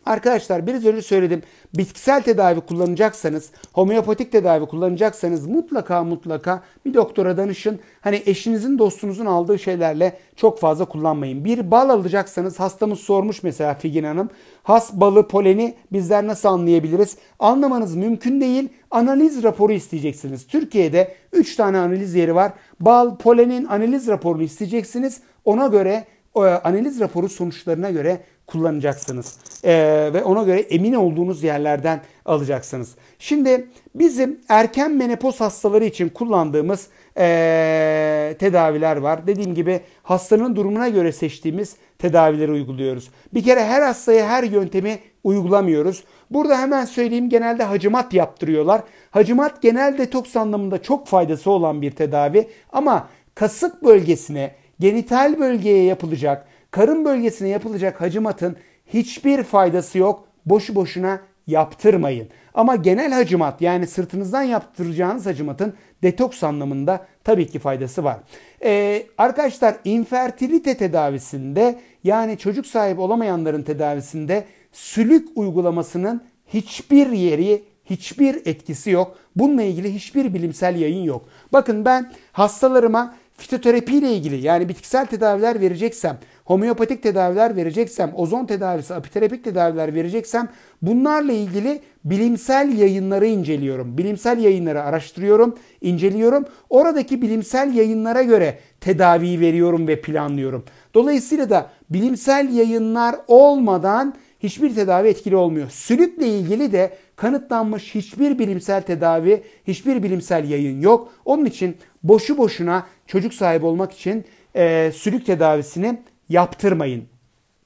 Arkadaşlar biraz önce söyledim. Bitkisel tedavi kullanacaksanız, homeopatik tedavi kullanacaksanız mutlaka mutlaka bir doktora danışın. Hani eşinizin, dostunuzun aldığı şeylerle çok fazla kullanmayın. Bir bal alacaksanız hastamız sormuş mesela Figin Hanım. Has balı, poleni bizler nasıl anlayabiliriz? Anlamanız mümkün değil. Analiz raporu isteyeceksiniz. Türkiye'de 3 tane analiz yeri var. Bal, polenin analiz raporunu isteyeceksiniz. Ona göre analiz raporu sonuçlarına göre kullanacaksınız. Ee, ve ona göre emin olduğunuz yerlerden alacaksınız. Şimdi bizim erken menopoz hastaları için kullandığımız ee, tedaviler var. Dediğim gibi hastanın durumuna göre seçtiğimiz tedavileri uyguluyoruz. Bir kere her hastaya her yöntemi uygulamıyoruz. Burada hemen söyleyeyim genelde hacimat yaptırıyorlar. Hacimat genel detoks anlamında çok faydası olan bir tedavi ama kasık bölgesine, genital bölgeye yapılacak karın bölgesine yapılacak hacimatın hiçbir faydası yok. Boşu boşuna yaptırmayın. Ama genel hacimat yani sırtınızdan yaptıracağınız hacimatın detoks anlamında tabii ki faydası var. Ee, arkadaşlar infertilite tedavisinde yani çocuk sahibi olamayanların tedavisinde sülük uygulamasının hiçbir yeri hiçbir etkisi yok. Bununla ilgili hiçbir bilimsel yayın yok. Bakın ben hastalarıma fitoterapi ile ilgili yani bitkisel tedaviler vereceksem homeopatik tedaviler vereceksem, ozon tedavisi, apiterapik tedaviler vereceksem bunlarla ilgili bilimsel yayınları inceliyorum. Bilimsel yayınları araştırıyorum, inceliyorum. Oradaki bilimsel yayınlara göre tedaviyi veriyorum ve planlıyorum. Dolayısıyla da bilimsel yayınlar olmadan hiçbir tedavi etkili olmuyor. Sülükle ilgili de kanıtlanmış hiçbir bilimsel tedavi, hiçbir bilimsel yayın yok. Onun için boşu boşuna çocuk sahibi olmak için e, sülük tedavisini yaptırmayın.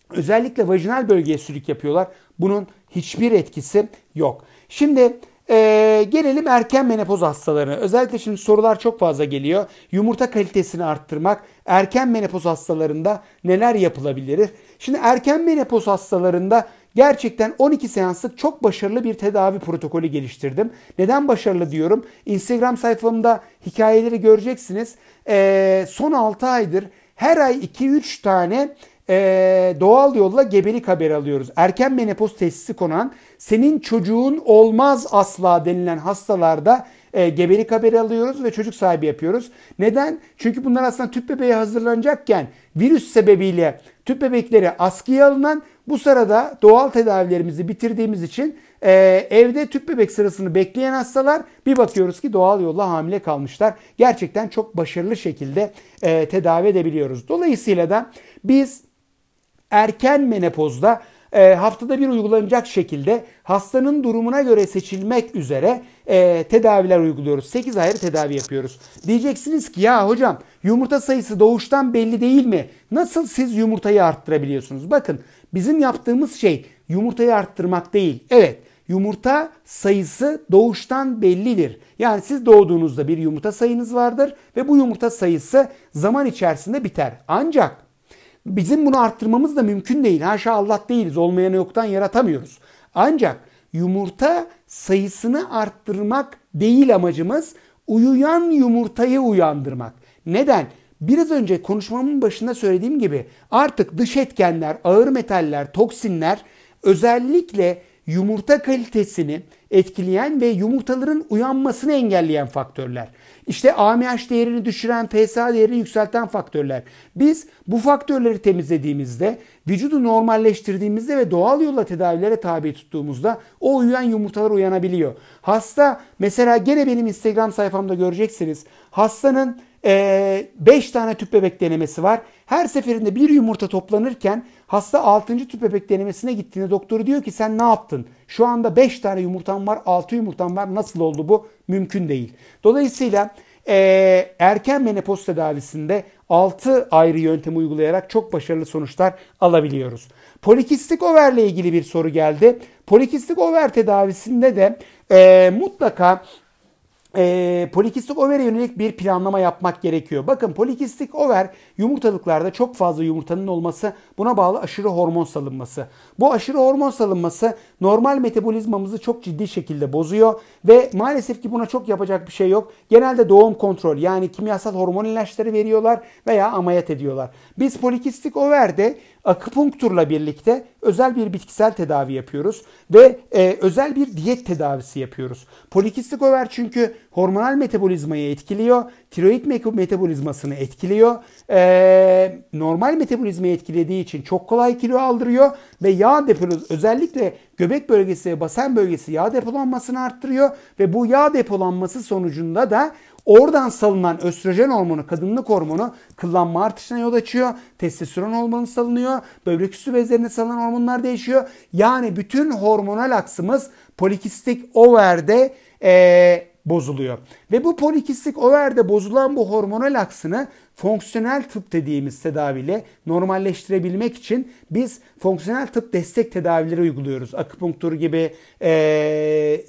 Özellikle vajinal bölgeye sülük yapıyorlar. Bunun hiçbir etkisi yok. Şimdi ee, gelelim erken menopoz hastalarına. Özellikle şimdi sorular çok fazla geliyor. Yumurta kalitesini arttırmak erken menopoz hastalarında neler yapılabilir? Şimdi erken menopoz hastalarında gerçekten 12 seanslık çok başarılı bir tedavi protokolü geliştirdim. Neden başarılı diyorum? Instagram sayfamda hikayeleri göreceksiniz. Ee, son 6 aydır her ay 2-3 tane e, doğal yolla gebelik haberi alıyoruz. Erken menopoz teşhisi konan senin çocuğun olmaz asla denilen hastalarda e, gebelik haberi alıyoruz ve çocuk sahibi yapıyoruz. Neden? Çünkü bunlar aslında tüp bebeğe hazırlanacakken virüs sebebiyle tüp bebekleri askıya alınan bu sırada doğal tedavilerimizi bitirdiğimiz için e, evde tüp bebek sırasını bekleyen hastalar bir bakıyoruz ki doğal yolla hamile kalmışlar. Gerçekten çok başarılı şekilde e, tedavi edebiliyoruz. Dolayısıyla da biz erken menopozda e, haftada bir uygulanacak şekilde hastanın durumuna göre seçilmek üzere e, tedaviler uyguluyoruz. 8 ayrı tedavi yapıyoruz. Diyeceksiniz ki ya hocam yumurta sayısı doğuştan belli değil mi? Nasıl siz yumurtayı arttırabiliyorsunuz? Bakın bizim yaptığımız şey yumurtayı arttırmak değil. Evet yumurta sayısı doğuştan bellidir. Yani siz doğduğunuzda bir yumurta sayınız vardır ve bu yumurta sayısı zaman içerisinde biter. Ancak bizim bunu arttırmamız da mümkün değil. Haşa Allah değiliz. Olmayanı yoktan yaratamıyoruz. Ancak yumurta sayısını arttırmak değil amacımız. Uyuyan yumurtayı uyandırmak. Neden? Biraz önce konuşmamın başında söylediğim gibi artık dış etkenler, ağır metaller, toksinler özellikle yumurta kalitesini etkileyen ve yumurtaların uyanmasını engelleyen faktörler. İşte AMH değerini düşüren, PSA değerini yükselten faktörler. Biz bu faktörleri temizlediğimizde, vücudu normalleştirdiğimizde ve doğal yolla tedavilere tabi tuttuğumuzda o uyuyan yumurtalar uyanabiliyor. Hasta mesela gene benim Instagram sayfamda göreceksiniz. Hastanın 5 e, tane tüp bebek denemesi var. Her seferinde bir yumurta toplanırken hasta 6. tüp bebek denemesine gittiğinde doktoru diyor ki sen ne yaptın? Şu anda 5 tane yumurtam var, 6 yumurtam var. Nasıl oldu bu? Mümkün değil. Dolayısıyla e, erken menopoz tedavisinde 6 ayrı yöntem uygulayarak çok başarılı sonuçlar alabiliyoruz. Polikistik overle ilgili bir soru geldi. Polikistik over tedavisinde de e, mutlaka e, polikistik overe yönelik bir planlama yapmak gerekiyor. Bakın polikistik over yumurtalıklarda çok fazla yumurtanın olması buna bağlı aşırı hormon salınması. Bu aşırı hormon salınması normal metabolizmamızı çok ciddi şekilde bozuyor ve maalesef ki buna çok yapacak bir şey yok. Genelde doğum kontrol yani kimyasal hormon ilaçları veriyorlar veya ameliyat ediyorlar. Biz polikistik overde akupunkturla birlikte özel bir bitkisel tedavi yapıyoruz ve e, özel bir diyet tedavisi yapıyoruz. Polikistik over çünkü hormonal metabolizmayı etkiliyor, tiroid metabolizmasını etkiliyor, e, normal metabolizmayı etkilediği için çok kolay kilo aldırıyor ve yağ deposu özellikle göbek bölgesi ve basen bölgesi yağ depolanmasını arttırıyor ve bu yağ depolanması sonucunda da Oradan salınan östrojen hormonu, kadınlık hormonu kıllanma artışına yol açıyor. Testosteron hormonu salınıyor. Böbrek üstü bezlerinde salınan hormonlar değişiyor. Yani bütün hormonal aksımız polikistik overde ee, bozuluyor. Ve bu polikistik overde bozulan bu hormonal aksını fonksiyonel tıp dediğimiz tedaviyle normalleştirebilmek için biz fonksiyonel tıp destek tedavileri uyguluyoruz. Akupunktur gibi, e,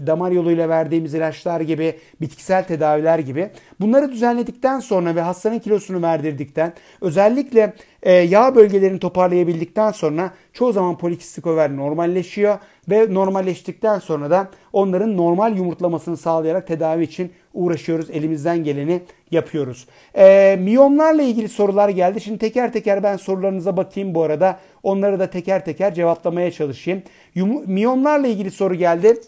damar yoluyla verdiğimiz ilaçlar gibi, bitkisel tedaviler gibi. Bunları düzenledikten sonra ve hastanın kilosunu verdirdikten, özellikle e, yağ bölgelerini toparlayabildikten sonra çoğu zaman polikistik over normalleşiyor ve normalleştikten sonra da onların normal yumurtlamasını sağlayarak tedavi için uğraşıyoruz. Elimizden geleni yapıyoruz. E, miyomlarla ilgili sorular geldi. Şimdi teker teker ben sorularınıza bakayım bu arada. Onları da teker teker cevaplamaya çalışayım. Yum, miyomlarla ilgili soru geldi.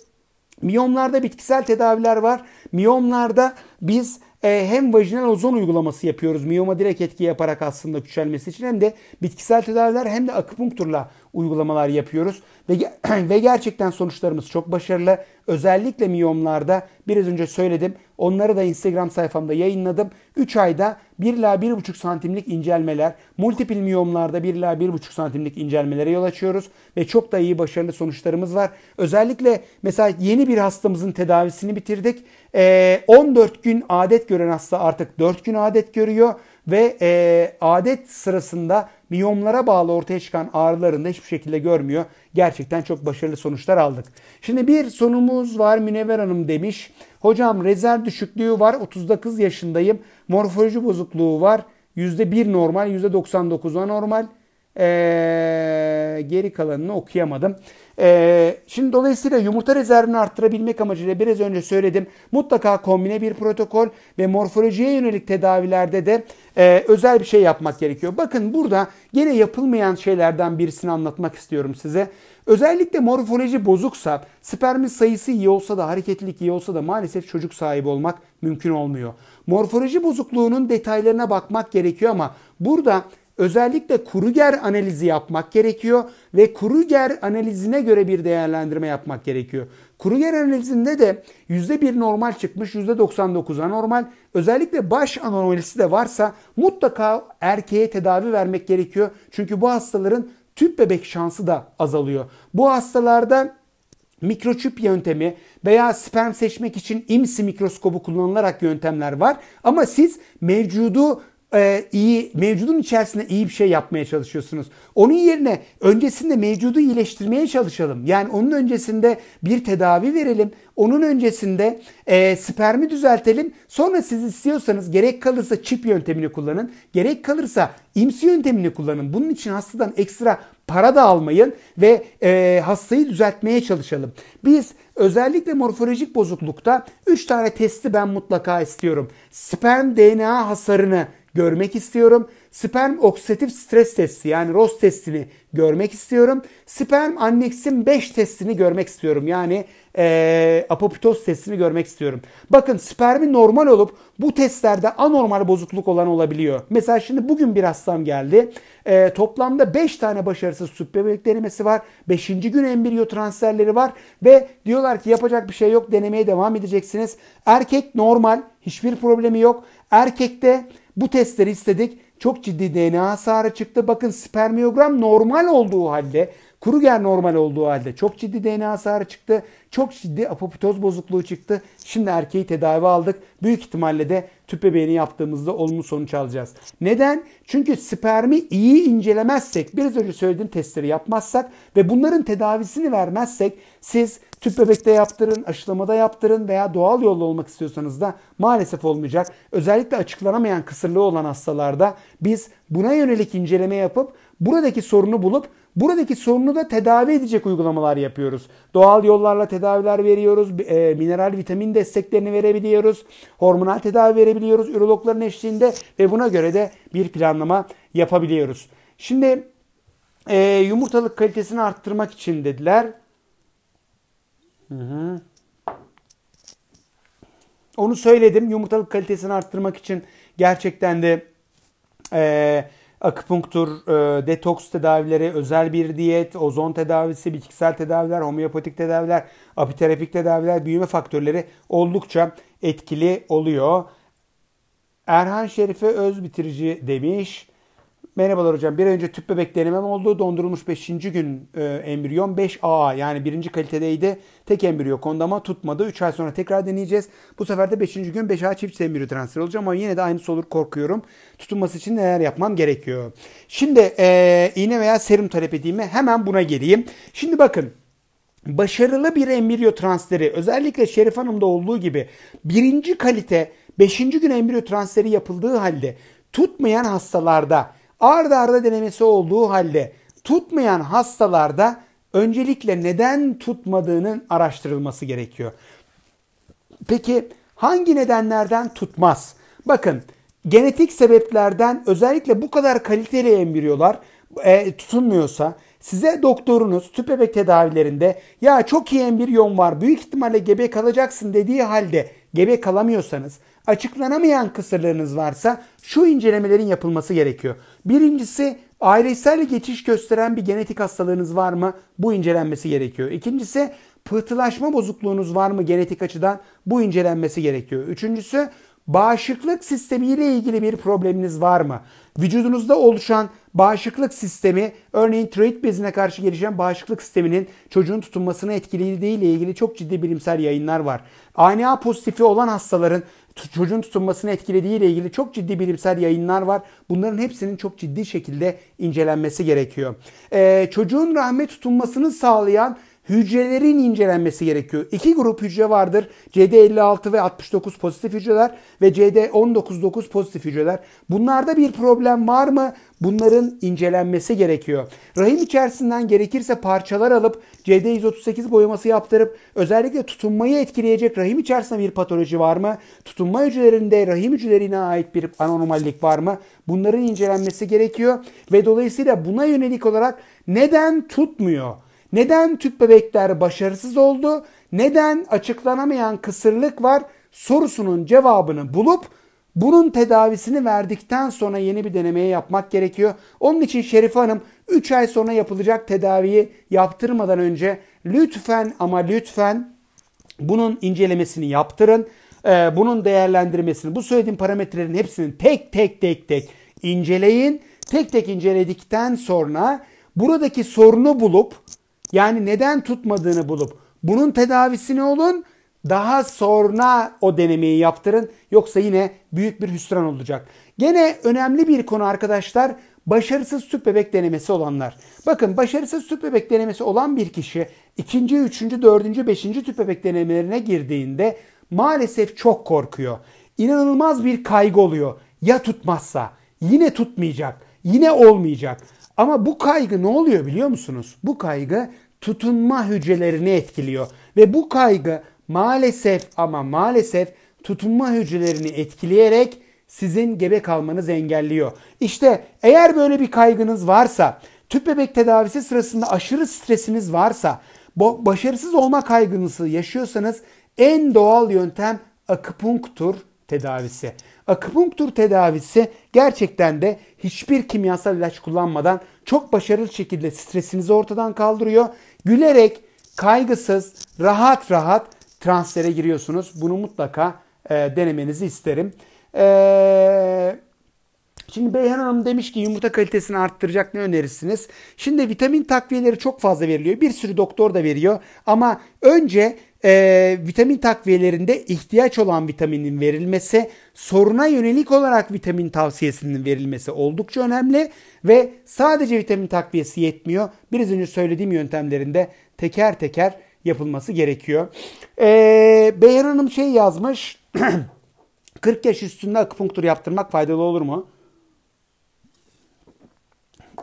Miyomlarda bitkisel tedaviler var. Miyomlarda biz e, hem vajinal ozon uygulaması yapıyoruz. Miyoma direkt etki yaparak aslında küçülmesi için hem de bitkisel tedaviler hem de akupunkturla uygulamalar yapıyoruz. Ve, *clears throat* ve gerçekten sonuçlarımız çok başarılı. Özellikle miyomlarda biraz önce söyledim. Onları da Instagram sayfamda yayınladım. 3 ayda 1 ila 1,5 santimlik incelmeler, multiple miyomlarda 1 ila 1,5 santimlik incelmelere yol açıyoruz. Ve çok da iyi başarılı sonuçlarımız var. Özellikle mesela yeni bir hastamızın tedavisini bitirdik. 14 gün adet gören hasta artık 4 gün adet görüyor ve e, adet sırasında miyomlara bağlı ortaya çıkan ağrılarını hiçbir şekilde görmüyor. Gerçekten çok başarılı sonuçlar aldık. Şimdi bir sonumuz var Münevver Hanım demiş. Hocam rezerv düşüklüğü var 39 yaşındayım. Morfoloji bozukluğu var. %1 normal %99 anormal. Ee, geri kalanını okuyamadım. Ee, şimdi dolayısıyla yumurta rezervini arttırabilmek amacıyla biraz önce söyledim. Mutlaka kombine bir protokol ve morfolojiye yönelik tedavilerde de e, özel bir şey yapmak gerekiyor. Bakın burada gene yapılmayan şeylerden birisini anlatmak istiyorum size. Özellikle morfoloji bozuksa, spermin sayısı iyi olsa da, hareketlilik iyi olsa da maalesef çocuk sahibi olmak mümkün olmuyor. Morfoloji bozukluğunun detaylarına bakmak gerekiyor ama burada özellikle Kruger analizi yapmak gerekiyor ve Kruger analizine göre bir değerlendirme yapmak gerekiyor. Kruger analizinde de %1 normal çıkmış, %99 anormal. Özellikle baş anomalisi de varsa mutlaka erkeğe tedavi vermek gerekiyor. Çünkü bu hastaların tüp bebek şansı da azalıyor. Bu hastalarda mikroçip yöntemi veya sperm seçmek için IMSI mikroskobu kullanılarak yöntemler var. Ama siz mevcudu e, iyi mevcudun içerisinde iyi bir şey yapmaya çalışıyorsunuz. Onun yerine öncesinde mevcudu iyileştirmeye çalışalım. Yani onun öncesinde bir tedavi verelim. Onun öncesinde e, spermi düzeltelim. Sonra siz istiyorsanız gerek kalırsa çip yöntemini kullanın. Gerek kalırsa imsi yöntemini kullanın. Bunun için hastadan ekstra para da almayın ve e, hastayı düzeltmeye çalışalım. Biz özellikle morfolojik bozuklukta 3 tane testi ben mutlaka istiyorum. Sperm DNA hasarını görmek istiyorum. sperm oksidatif stres testi yani ROS testini görmek istiyorum. Sperm anneksin 5 testini görmek istiyorum. Yani e, apoptoz testini görmek istiyorum. Bakın spermi normal olup bu testlerde anormal bozukluk olan olabiliyor. Mesela şimdi bugün bir hastam geldi. E, toplamda 5 tane başarısız süt denemesi var. 5. gün embriyo transferleri var. Ve diyorlar ki yapacak bir şey yok denemeye devam edeceksiniz. Erkek normal hiçbir problemi yok. Erkekte bu testleri istedik. Çok ciddi DNA hasarı çıktı. Bakın spermiyogram normal olduğu halde Kruger normal olduğu halde çok ciddi DNA hasarı çıktı. Çok ciddi apoptoz bozukluğu çıktı. Şimdi erkeği tedavi aldık. Büyük ihtimalle de tüp bebeğini yaptığımızda olumlu sonuç alacağız. Neden? Çünkü spermi iyi incelemezsek, biraz önce söylediğim testleri yapmazsak ve bunların tedavisini vermezsek siz tüp bebekte yaptırın, aşılamada yaptırın veya doğal yolla olmak istiyorsanız da maalesef olmayacak. Özellikle açıklanamayan kısırlığı olan hastalarda biz buna yönelik inceleme yapıp buradaki sorunu bulup Buradaki sorunu da tedavi edecek uygulamalar yapıyoruz. Doğal yollarla tedaviler veriyoruz. E, mineral vitamin desteklerini verebiliyoruz. Hormonal tedavi verebiliyoruz ürologların eşliğinde ve buna göre de bir planlama yapabiliyoruz. Şimdi e, yumurtalık kalitesini arttırmak için dediler. Hı hı. Onu söyledim. Yumurtalık kalitesini arttırmak için gerçekten de e, akupunktur, e, detoks tedavileri, özel bir diyet, ozon tedavisi, bitkisel tedaviler, homeopatik tedaviler, apiterapik tedaviler, büyüme faktörleri oldukça etkili oluyor. Erhan Şerife öz bitirici demiş. Merhabalar hocam. Bir önce tüp bebek denemem oldu. Dondurulmuş 5. gün e, embriyon 5A yani birinci kalitedeydi. Tek embriyo kondu ama tutmadı. 3 ay sonra tekrar deneyeceğiz. Bu sefer de 5. gün 5A çift embriyo transfer olacağım ama yine de aynısı olur korkuyorum. Tutunması için neler yapmam gerekiyor? Şimdi e, iğne veya serum talep edeyim? Hemen buna geleyim. Şimdi bakın başarılı bir embriyo transferi özellikle Şerif Hanım'da olduğu gibi birinci kalite 5. gün embriyo transferi yapıldığı halde tutmayan hastalarda arda arda denemesi olduğu halde tutmayan hastalarda öncelikle neden tutmadığının araştırılması gerekiyor. Peki hangi nedenlerden tutmaz? Bakın genetik sebeplerden özellikle bu kadar kaliteli embriyolar e, tutunmuyorsa size doktorunuz tüp bebek tedavilerinde ya çok iyi embriyon var büyük ihtimalle gebe kalacaksın dediği halde gebe kalamıyorsanız açıklanamayan kısırlığınız varsa şu incelemelerin yapılması gerekiyor. Birincisi ailesel geçiş gösteren bir genetik hastalığınız var mı? Bu incelenmesi gerekiyor. İkincisi pıhtılaşma bozukluğunuz var mı genetik açıdan? Bu incelenmesi gerekiyor. Üçüncüsü bağışıklık sistemiyle ilgili bir probleminiz var mı? Vücudunuzda oluşan bağışıklık sistemi, örneğin tiroid bezine karşı gelişen bağışıklık sisteminin çocuğun tutunmasını etkilediği ile ilgili çok ciddi bilimsel yayınlar var. ANA pozitifi olan hastaların çocuğun tutunmasını etkilediği ile ilgili çok ciddi bilimsel yayınlar var. Bunların hepsinin çok ciddi şekilde incelenmesi gerekiyor. Ee, çocuğun rahme tutunmasını sağlayan hücrelerin incelenmesi gerekiyor. İki grup hücre vardır. CD56 ve 69 pozitif hücreler ve CD199 pozitif hücreler. Bunlarda bir problem var mı? Bunların incelenmesi gerekiyor. Rahim içerisinden gerekirse parçalar alıp CD138 boyaması yaptırıp özellikle tutunmayı etkileyecek rahim içerisinde bir patoloji var mı? Tutunma hücrelerinde rahim hücrelerine ait bir anormallik var mı? Bunların incelenmesi gerekiyor ve dolayısıyla buna yönelik olarak neden tutmuyor? Neden tüp bebekler başarısız oldu? Neden açıklanamayan kısırlık var? Sorusunun cevabını bulup bunun tedavisini verdikten sonra yeni bir denemeye yapmak gerekiyor. Onun için Şerife Hanım 3 ay sonra yapılacak tedaviyi yaptırmadan önce lütfen ama lütfen bunun incelemesini yaptırın. Ee, bunun değerlendirmesini, bu söylediğim parametrelerin hepsini tek tek tek tek inceleyin. Tek tek inceledikten sonra buradaki sorunu bulup yani neden tutmadığını bulup bunun tedavisini olun. Daha sonra o denemeyi yaptırın. Yoksa yine büyük bir hüsran olacak. Gene önemli bir konu arkadaşlar. Başarısız tüp bebek denemesi olanlar. Bakın başarısız tüp bebek denemesi olan bir kişi ikinci, üçüncü, dördüncü, beşinci tüp bebek denemelerine girdiğinde maalesef çok korkuyor. İnanılmaz bir kaygı oluyor. Ya tutmazsa? Yine tutmayacak. Yine olmayacak. Ama bu kaygı ne oluyor biliyor musunuz? Bu kaygı tutunma hücrelerini etkiliyor. Ve bu kaygı maalesef ama maalesef tutunma hücrelerini etkileyerek sizin gebe kalmanızı engelliyor. İşte eğer böyle bir kaygınız varsa, tüp bebek tedavisi sırasında aşırı stresiniz varsa, başarısız olma kaygınızı yaşıyorsanız en doğal yöntem akupunktur tedavisi. Akupunktur tedavisi gerçekten de hiçbir kimyasal ilaç kullanmadan çok başarılı şekilde stresinizi ortadan kaldırıyor. Gülerek, kaygısız, rahat rahat transfere giriyorsunuz. Bunu mutlaka e, denemenizi isterim. Eee Şimdi Beyhan Hanım demiş ki yumurta kalitesini arttıracak ne önerirsiniz? Şimdi vitamin takviyeleri çok fazla veriliyor. Bir sürü doktor da veriyor. Ama önce e, vitamin takviyelerinde ihtiyaç olan vitaminin verilmesi, soruna yönelik olarak vitamin tavsiyesinin verilmesi oldukça önemli. Ve sadece vitamin takviyesi yetmiyor. Biraz önce söylediğim yöntemlerinde teker teker yapılması gerekiyor. E, Beyhan Hanım şey yazmış. *clears throat* 40 yaş üstünde akupunktur yaptırmak faydalı olur mu?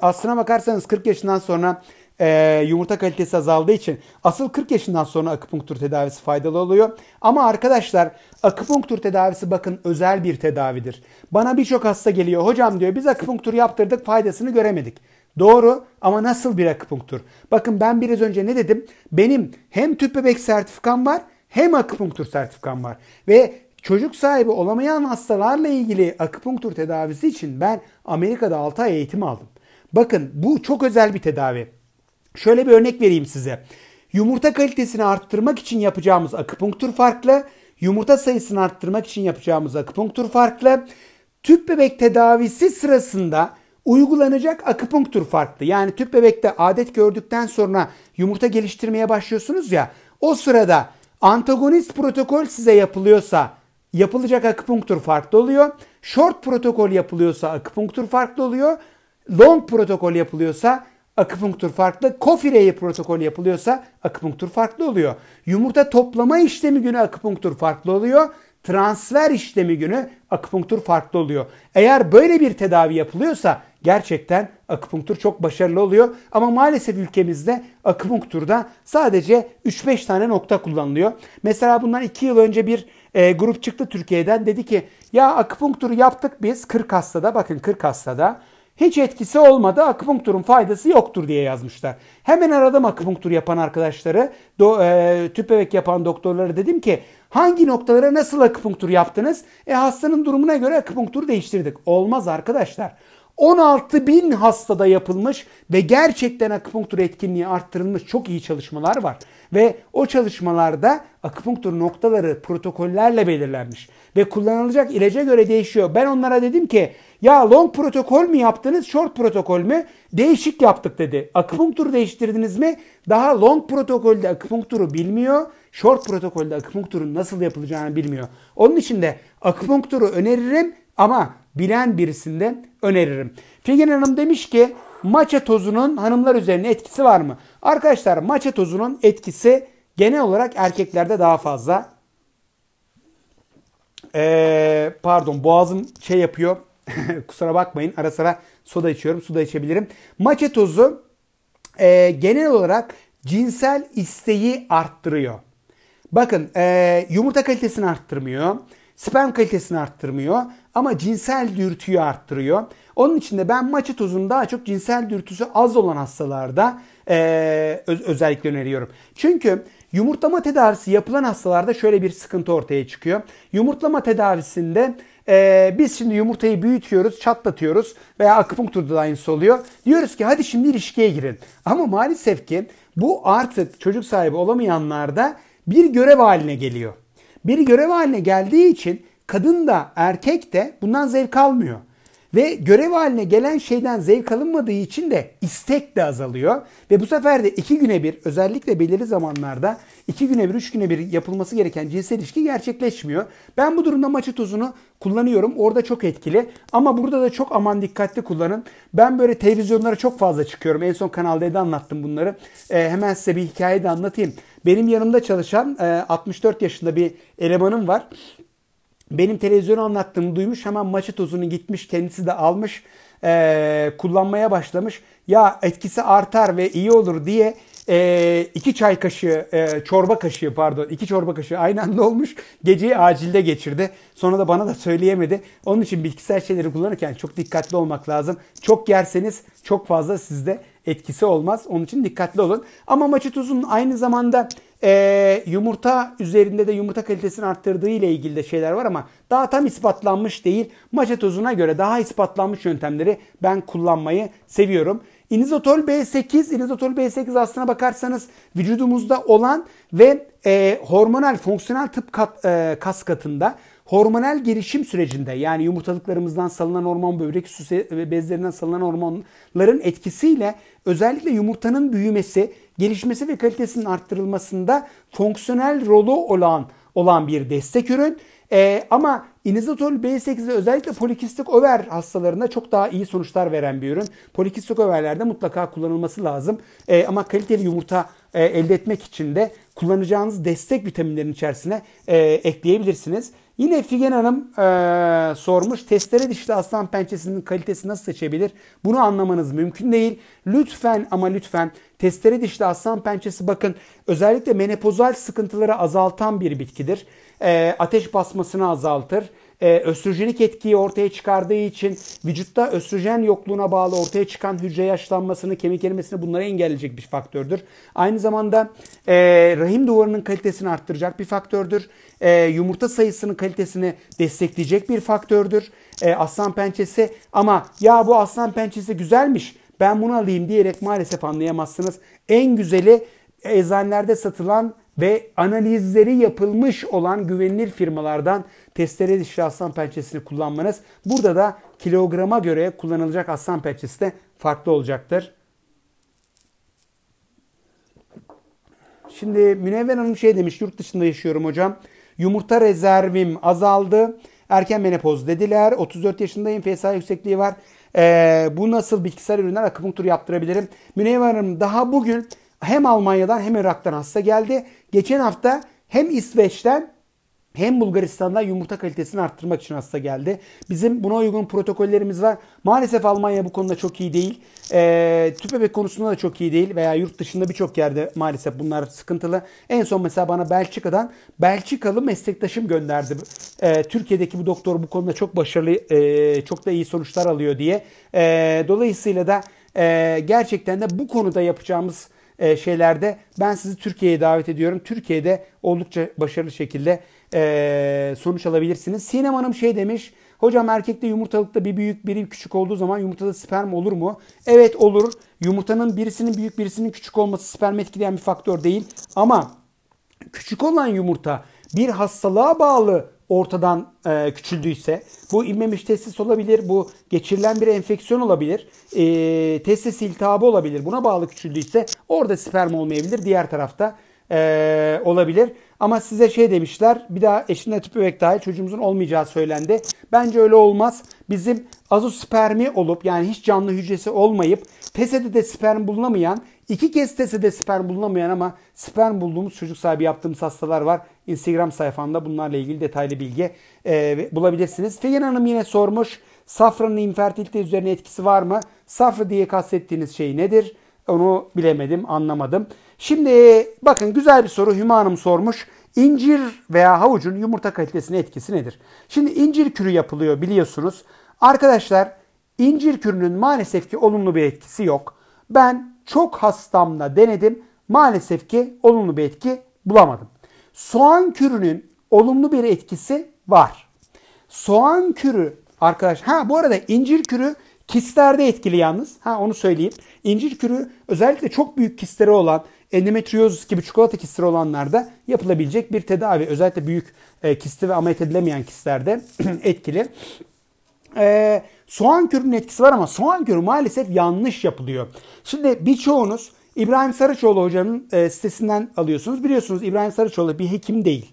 aslına bakarsanız 40 yaşından sonra e, yumurta kalitesi azaldığı için asıl 40 yaşından sonra akupunktur tedavisi faydalı oluyor. Ama arkadaşlar akupunktur tedavisi bakın özel bir tedavidir. Bana birçok hasta geliyor. Hocam diyor biz akupunktur yaptırdık faydasını göremedik. Doğru ama nasıl bir akupunktur? Bakın ben biraz önce ne dedim? Benim hem tüp bebek sertifikam var hem akupunktur sertifikam var. Ve çocuk sahibi olamayan hastalarla ilgili akupunktur tedavisi için ben Amerika'da 6 ay eğitim aldım. Bakın bu çok özel bir tedavi. Şöyle bir örnek vereyim size. Yumurta kalitesini arttırmak için yapacağımız akupunktur farklı. Yumurta sayısını arttırmak için yapacağımız akupunktur farklı. Tüp bebek tedavisi sırasında uygulanacak akupunktur farklı. Yani tüp bebekte adet gördükten sonra yumurta geliştirmeye başlıyorsunuz ya. O sırada antagonist protokol size yapılıyorsa yapılacak akupunktur farklı oluyor. Short protokol yapılıyorsa akupunktur farklı oluyor long protokol yapılıyorsa akupunktur farklı. Kofireye protokol yapılıyorsa akupunktur farklı oluyor. Yumurta toplama işlemi günü akupunktur farklı oluyor. Transfer işlemi günü akupunktur farklı oluyor. Eğer böyle bir tedavi yapılıyorsa gerçekten akupunktur çok başarılı oluyor. Ama maalesef ülkemizde akupunkturda sadece 3-5 tane nokta kullanılıyor. Mesela bundan 2 yıl önce bir e, grup çıktı Türkiye'den dedi ki ya akupunkturu yaptık biz 40 hastada bakın 40 hastada hiç etkisi olmadı. Akupunkturun faydası yoktur diye yazmışlar. Hemen aradım akupunktur yapan arkadaşları. Do, e, tüp bebek yapan doktorları dedim ki hangi noktalara nasıl akupunktur yaptınız? E hastanın durumuna göre akupunkturu değiştirdik. Olmaz arkadaşlar. 16 bin hastada yapılmış ve gerçekten akupunktur etkinliği arttırılmış çok iyi çalışmalar var. Ve o çalışmalarda akupunktur noktaları protokollerle belirlenmiş. Ve kullanılacak ilaca göre değişiyor. Ben onlara dedim ki ya long protokol mü yaptınız short protokol mü? Değişik yaptık dedi. Akupunkturu değiştirdiniz mi? Daha long protokolde akupunkturu bilmiyor. Short protokolde akupunkturun nasıl yapılacağını bilmiyor. Onun için de akupunkturu öneririm ama bilen birisinden öneririm. Figen Hanım demiş ki maça tozunun hanımlar üzerine etkisi var mı? Arkadaşlar maça tozunun etkisi genel olarak erkeklerde daha fazla. Ee, pardon boğazım şey yapıyor. *laughs* Kusura bakmayın ara sıra soda içiyorum. Su da içebilirim. Maça tozu e, genel olarak cinsel isteği arttırıyor. Bakın e, yumurta kalitesini arttırmıyor. Sperm kalitesini arttırmıyor ama cinsel dürtüyü arttırıyor. Onun için de ben maça tozunu daha çok cinsel dürtüsü az olan hastalarda e, öz, özellikle öneriyorum. Çünkü yumurtlama tedavisi yapılan hastalarda şöyle bir sıkıntı ortaya çıkıyor. Yumurtlama tedavisinde e, biz şimdi yumurtayı büyütüyoruz, çatlatıyoruz veya akupunkturda da aynısı oluyor. Diyoruz ki hadi şimdi ilişkiye girin. Ama maalesef ki bu artık çocuk sahibi olamayanlarda bir görev haline geliyor. Bir görev haline geldiği için kadın da erkek de bundan zevk almıyor. Ve görev haline gelen şeyden zevk alınmadığı için de istek de azalıyor. Ve bu sefer de iki güne bir özellikle belirli zamanlarda iki güne bir, üç güne bir yapılması gereken cinsel ilişki gerçekleşmiyor. Ben bu durumda maçı tozunu kullanıyorum. Orada çok etkili. Ama burada da çok aman dikkatli kullanın. Ben böyle televizyonlara çok fazla çıkıyorum. En son Kanal D'de anlattım bunları. Ee, hemen size bir hikaye de anlatayım. Benim yanımda çalışan e, 64 yaşında bir elemanım var benim televizyonu anlattığımı duymuş hemen maçı tozunu gitmiş kendisi de almış e, kullanmaya başlamış. Ya etkisi artar ve iyi olur diye e, iki çay kaşığı, e, çorba kaşığı pardon, iki çorba kaşığı aynı anda olmuş. Geceyi acilde geçirdi. Sonra da bana da söyleyemedi. Onun için bitkisel şeyleri kullanırken çok dikkatli olmak lazım. Çok yerseniz çok fazla sizde etkisi olmaz. Onun için dikkatli olun. Ama maçı tuzun aynı zamanda e, yumurta üzerinde de yumurta kalitesini arttırdığı ile ilgili de şeyler var ama daha tam ispatlanmış değil. Maça tozuna göre daha ispatlanmış yöntemleri ben kullanmayı seviyorum. İnizotol B8, inizotol B8 aslına bakarsanız vücudumuzda olan ve e, hormonal fonksiyonel tıp kat, e, kas katında hormonal gelişim sürecinde yani yumurtalıklarımızdan salınan hormon, böbrek süsü bezlerinden salınan hormonların etkisiyle özellikle yumurtanın büyümesi, gelişmesi ve kalitesinin arttırılmasında fonksiyonel rolü olan olan bir destek ürün. Ee, ama inizotol B8'de özellikle polikistik over hastalarında çok daha iyi sonuçlar veren bir ürün. Polikistik overlerde mutlaka kullanılması lazım. Ee, ama kaliteli yumurta e, elde etmek için de kullanacağınız destek vitaminlerin içerisine e, ekleyebilirsiniz. Yine Figen Hanım e, sormuş. Testere dişli aslan pençesinin kalitesi nasıl seçebilir? Bunu anlamanız mümkün değil. Lütfen ama lütfen testere dişli aslan pençesi bakın özellikle menopozal sıkıntıları azaltan bir bitkidir. E, ateş basmasını azaltır e, östrojenik etkiyi ortaya çıkardığı için vücutta östrojen yokluğuna bağlı ortaya çıkan hücre yaşlanmasını, kemik erimesini bunları engelleyecek bir faktördür. Aynı zamanda e, rahim duvarının kalitesini arttıracak bir faktördür. E, yumurta sayısının kalitesini destekleyecek bir faktördür. E, aslan pençesi ama ya bu aslan pençesi güzelmiş ben bunu alayım diyerek maalesef anlayamazsınız. En güzeli eczanelerde satılan ve analizleri yapılmış olan güvenilir firmalardan testere dişli aslan pençesini kullanmanız. Burada da kilograma göre kullanılacak aslan pençesi de farklı olacaktır. Şimdi Münevver Hanım şey demiş yurt dışında yaşıyorum hocam. Yumurta rezervim azaldı. Erken menopoz dediler. 34 yaşındayım. FSA yüksekliği var. Ee, bu nasıl bitkisel ürünler akupunktur yaptırabilirim? Münevver Hanım daha bugün hem Almanya'dan hem Irak'tan hasta geldi. Geçen hafta hem İsveç'ten hem Bulgaristan'da yumurta kalitesini arttırmak için hasta geldi. Bizim buna uygun protokollerimiz var. Maalesef Almanya bu konuda çok iyi değil. E, tüp bebek konusunda da çok iyi değil. Veya yurt dışında birçok yerde maalesef bunlar sıkıntılı. En son mesela bana Belçika'dan Belçikalı meslektaşım gönderdi. E, Türkiye'deki bu doktor bu konuda çok başarılı, e, çok da iyi sonuçlar alıyor diye. E, dolayısıyla da e, gerçekten de bu konuda yapacağımız e, şeylerde ben sizi Türkiye'ye davet ediyorum. Türkiye'de oldukça başarılı şekilde e, sonuç alabilirsiniz. Sinem Hanım şey demiş. Hocam erkekte yumurtalıkta bir büyük biri küçük olduğu zaman yumurtada sperm olur mu? Evet olur. Yumurtanın birisinin büyük birisinin küçük olması sperm etkileyen bir faktör değil. Ama küçük olan yumurta bir hastalığa bağlı ortadan e, küçüldüyse bu inmemiş testis olabilir, bu geçirilen bir enfeksiyon olabilir, e, testis iltihabı olabilir. Buna bağlı küçüldüyse orada sperm olmayabilir. Diğer tarafta e, olabilir. Ama size şey demişler bir daha eşinle tüp bebek çocuğumuzun olmayacağı söylendi. Bence öyle olmaz. Bizim azospermi olup yani hiç canlı hücresi olmayıp TESE'de de sperm bulunamayan, iki kez TESE'de sperm bulunamayan ama sperm bulduğumuz çocuk sahibi yaptığımız hastalar var. Instagram sayfamda bunlarla ilgili detaylı bilgi e, bulabilirsiniz. Figen Hanım yine sormuş. Safranın infertilite üzerine etkisi var mı? Safra diye kastettiğiniz şey nedir? Onu bilemedim, anlamadım. Şimdi bakın güzel bir soru Hüma Hanım sormuş. İncir veya havucun yumurta kalitesine etkisi nedir? Şimdi incir kürü yapılıyor biliyorsunuz. Arkadaşlar incir kürünün maalesef ki olumlu bir etkisi yok. Ben çok hastamla denedim. Maalesef ki olumlu bir etki bulamadım. Soğan kürünün olumlu bir etkisi var. Soğan kürü arkadaş ha bu arada incir kürü kistlerde etkili yalnız. Ha onu söyleyeyim. İncir kürü özellikle çok büyük kistleri olan endometriyoz gibi çikolata kistleri olanlarda yapılabilecek bir tedavi. Özellikle büyük e, kisti ve ameliyat edilemeyen kistlerde *clears throat* etkili. E, soğan kürünün etkisi var ama soğan kürü maalesef yanlış yapılıyor. Şimdi birçoğunuz İbrahim Sarıçoğlu hocanın e, sitesinden alıyorsunuz. Biliyorsunuz İbrahim Sarıçoğlu bir hekim değil.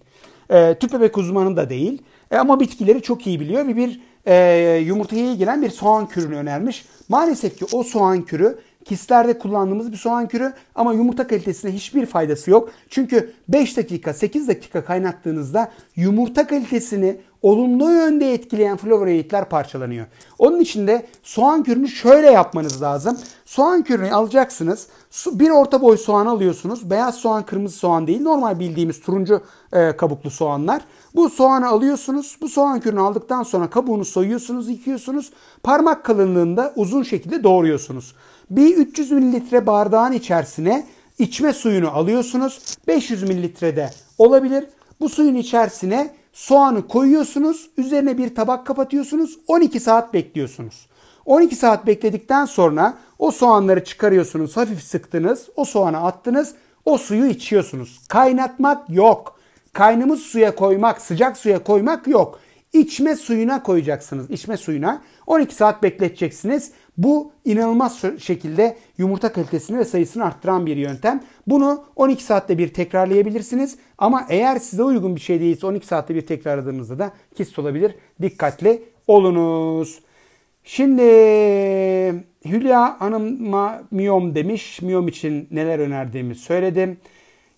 E, tüp bebek uzmanı da değil. E, ama bitkileri çok iyi biliyor ve bir e, yumurtaya ilgilen bir soğan kürünü önermiş. Maalesef ki o soğan kürü Kistlerde kullandığımız bir soğan kürü ama yumurta kalitesine hiçbir faydası yok. Çünkü 5 dakika 8 dakika kaynattığınızda yumurta kalitesini olumlu yönde etkileyen flavonoidler parçalanıyor. Onun için de soğan kürünü şöyle yapmanız lazım. Soğan kürünü alacaksınız. Bir orta boy soğan alıyorsunuz. Beyaz soğan, kırmızı soğan değil. Normal bildiğimiz turuncu e, kabuklu soğanlar. Bu soğanı alıyorsunuz. Bu soğan kürünü aldıktan sonra kabuğunu soyuyorsunuz, yıkıyorsunuz. Parmak kalınlığında uzun şekilde doğruyorsunuz. Bir 300 mililitre bardağın içerisine içme suyunu alıyorsunuz. 500 mililitrede olabilir. Bu suyun içerisine soğanı koyuyorsunuz. Üzerine bir tabak kapatıyorsunuz. 12 saat bekliyorsunuz. 12 saat bekledikten sonra o soğanları çıkarıyorsunuz. Hafif sıktınız. O soğanı attınız. O suyu içiyorsunuz. Kaynatmak yok. Kaynımız suya koymak, sıcak suya koymak yok. İçme suyuna koyacaksınız. İçme suyuna 12 saat bekleteceksiniz. Bu inanılmaz şekilde yumurta kalitesini ve sayısını arttıran bir yöntem. Bunu 12 saatte bir tekrarlayabilirsiniz. Ama eğer size uygun bir şey değilse 12 saatte bir tekrarladığınızda da kist olabilir. Dikkatli olunuz. Şimdi Hülya Hanım'a miyom demiş. Miyom için neler önerdiğimi söyledim.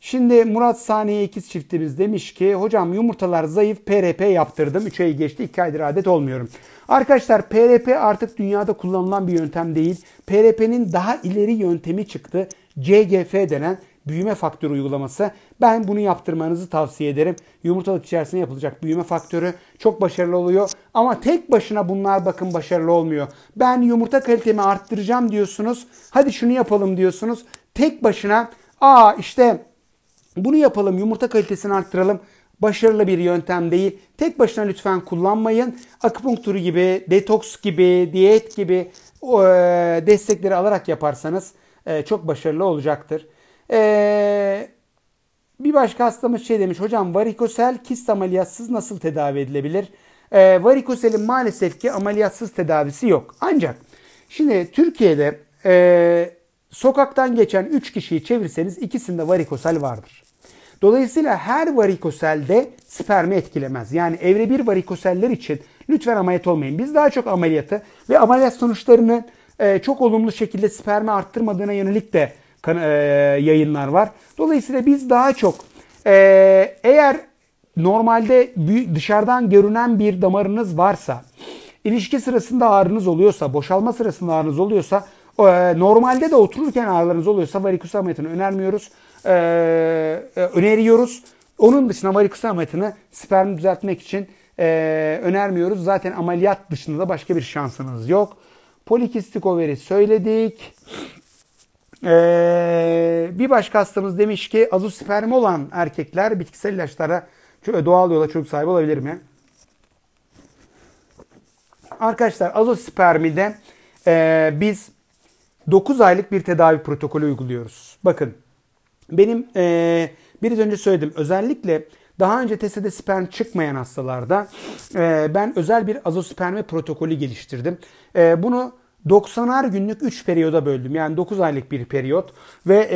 Şimdi Murat Saniye ikiz çiftimiz demiş ki hocam yumurtalar zayıf PRP yaptırdım. 3 ay geçti 2 aydır adet olmuyorum. Arkadaşlar PRP artık dünyada kullanılan bir yöntem değil. PRP'nin daha ileri yöntemi çıktı. CGF denen büyüme faktörü uygulaması. Ben bunu yaptırmanızı tavsiye ederim. Yumurtalık içerisinde yapılacak büyüme faktörü çok başarılı oluyor. Ama tek başına bunlar bakın başarılı olmuyor. Ben yumurta kalitemi arttıracağım diyorsunuz. Hadi şunu yapalım diyorsunuz. Tek başına aa işte bunu yapalım yumurta kalitesini arttıralım. Başarılı bir yöntem değil. Tek başına lütfen kullanmayın. Akupunkturu gibi, detoks gibi, diyet gibi e, destekleri alarak yaparsanız e, çok başarılı olacaktır. E, bir başka hastamız şey demiş. Hocam varikosel kist ameliyatsız nasıl tedavi edilebilir? Varikoselin maalesef ki ameliyatsız tedavisi yok. Ancak şimdi Türkiye'de sokaktan geçen 3 kişiyi çevirseniz ikisinde varikosel vardır. Dolayısıyla her varikoselde spermi etkilemez. Yani evre bir varikoseller için lütfen ameliyat olmayın. Biz daha çok ameliyatı ve ameliyat sonuçlarını e, çok olumlu şekilde spermi arttırmadığına yönelik de e, yayınlar var. Dolayısıyla biz daha çok e, eğer normalde dışarıdan görünen bir damarınız varsa, ilişki sırasında ağrınız oluyorsa, boşalma sırasında ağrınız oluyorsa, normalde de otururken ağrılarınız oluyorsa varikoz ameliyatını önermiyoruz. E, e, öneriyoruz. Onun dışında varikoz ameliyatını sperm düzeltmek için e, önermiyoruz. Zaten ameliyat dışında da başka bir şansınız yok. Polikistik overi söyledik. Ee, bir başka hastamız demiş ki azospermi olan erkekler bitkisel ilaçlara doğal yola çocuk sahibi olabilir mi? Arkadaşlar azospermide e, biz 9 aylık bir tedavi protokolü uyguluyoruz. Bakın benim e, biraz önce söyledim özellikle daha önce TSE'de sperm çıkmayan hastalarda e, ben özel bir azosperme protokolü geliştirdim. E, bunu 90'ar günlük 3 periyoda böldüm. Yani 9 aylık bir periyot ve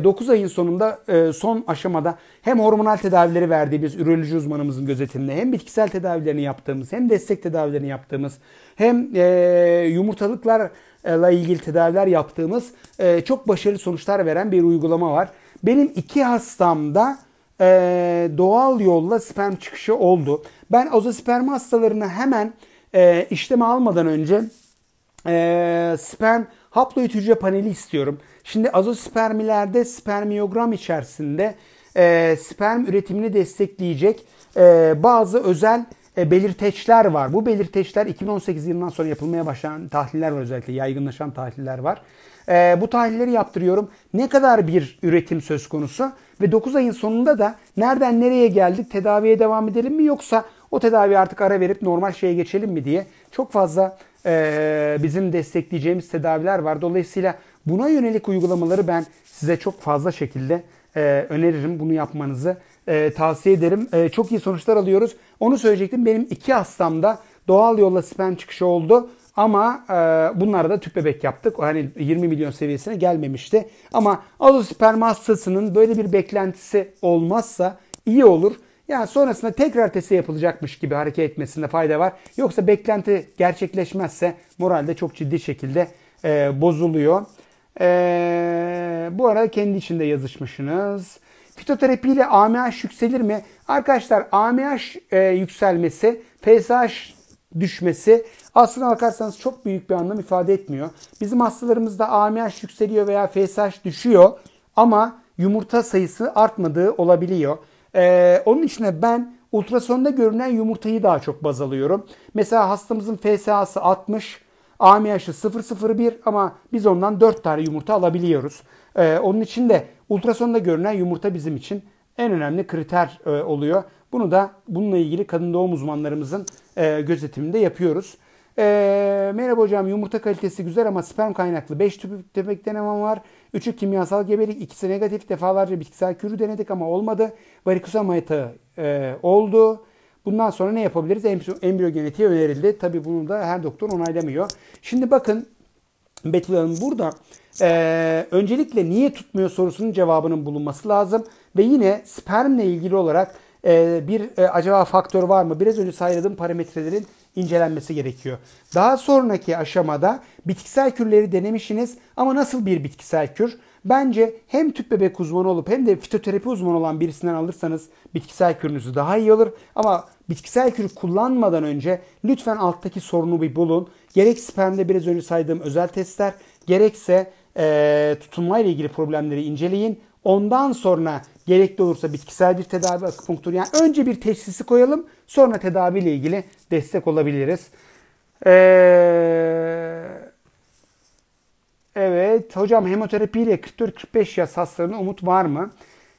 e, 9 ayın sonunda e, son aşamada hem hormonal tedavileri verdiğimiz üroloji uzmanımızın gözetiminde hem bitkisel tedavilerini yaptığımız hem destek tedavilerini yaptığımız hem e, yumurtalıklarla ilgili tedaviler yaptığımız e, çok başarılı sonuçlar veren bir uygulama var. Benim iki hastamda e, doğal yolla sperm çıkışı oldu. Ben azosperm hastalarını hemen e, işleme almadan önce e, sperm haploid hücre paneli istiyorum. Şimdi azospermilerde spermiyogram içerisinde e, sperm üretimini destekleyecek e, bazı özel e, belirteçler var. Bu belirteçler 2018 yılından sonra yapılmaya başlayan tahliller var özellikle yaygınlaşan tahliller var. E, bu tahlilleri yaptırıyorum. Ne kadar bir üretim söz konusu ve 9 ayın sonunda da nereden nereye geldik tedaviye devam edelim mi yoksa o tedavi artık ara verip normal şeye geçelim mi diye çok fazla e, bizim destekleyeceğimiz tedaviler var. Dolayısıyla buna yönelik uygulamaları ben size çok fazla şekilde e, öneririm. Bunu yapmanızı e, tavsiye ederim. E, çok iyi sonuçlar alıyoruz. Onu söyleyecektim. Benim iki hastamda doğal yolla sperm çıkışı oldu. Ama e, bunlara da tüp bebek yaptık. Hani 20 milyon seviyesine gelmemişti. Ama azosperm hastasının böyle bir beklentisi olmazsa iyi olur. Yani sonrasında tekrar testi yapılacakmış gibi hareket etmesinde fayda var. Yoksa beklenti gerçekleşmezse moralde çok ciddi şekilde e, bozuluyor. E, bu arada kendi içinde yazışmışsınız. Fitoterapi ile AMH yükselir mi? Arkadaşlar AMH e, yükselmesi, FSH düşmesi aslına bakarsanız çok büyük bir anlam ifade etmiyor. Bizim hastalarımızda AMH yükseliyor veya FSH düşüyor ama yumurta sayısı artmadığı olabiliyor. Ee, onun için ben ultrasonda görünen yumurtayı daha çok baz alıyorum. Mesela hastamızın FSH'sı 60, AMH'ı 001 ama biz ondan 4 tane yumurta alabiliyoruz. Ee, onun için de ultrasonda görünen yumurta bizim için en önemli kriter e, oluyor. Bunu da bununla ilgili kadın doğum uzmanlarımızın e, gözetiminde yapıyoruz. E, merhaba hocam yumurta kalitesi güzel ama sperm kaynaklı 5 tüp tüpek denemem var. 3'ü kimyasal gebelik, ikisi negatif. Defalarca bitkisel kürü denedik ama olmadı. Varikoz yatağı e, oldu. Bundan sonra ne yapabiliriz? Embriyo genetiği önerildi. Tabii bunu da her doktor onaylamıyor. Şimdi bakın Betül Hanım burada e, öncelikle niye tutmuyor sorusunun cevabının bulunması lazım. Ve yine spermle ilgili olarak bir e, acaba faktör var mı? Biraz önce saydığım parametrelerin incelenmesi gerekiyor. Daha sonraki aşamada bitkisel kürleri denemişsiniz ama nasıl bir bitkisel kür? Bence hem tüp bebek uzmanı olup hem de fitoterapi uzmanı olan birisinden alırsanız bitkisel kürünüzü daha iyi olur. Ama bitkisel kür kullanmadan önce lütfen alttaki sorunu bir bulun. Gerek spermde biraz önce saydığım özel testler gerekse e, tutunmayla ilgili problemleri inceleyin. Ondan sonra gerekli olursa bitkisel bir tedavi akupunktur. Yani önce bir teşhisi koyalım sonra tedaviyle ilgili destek olabiliriz. Ee, evet hocam hemoterapi ile 44-45 yaş hastalarına umut var mı?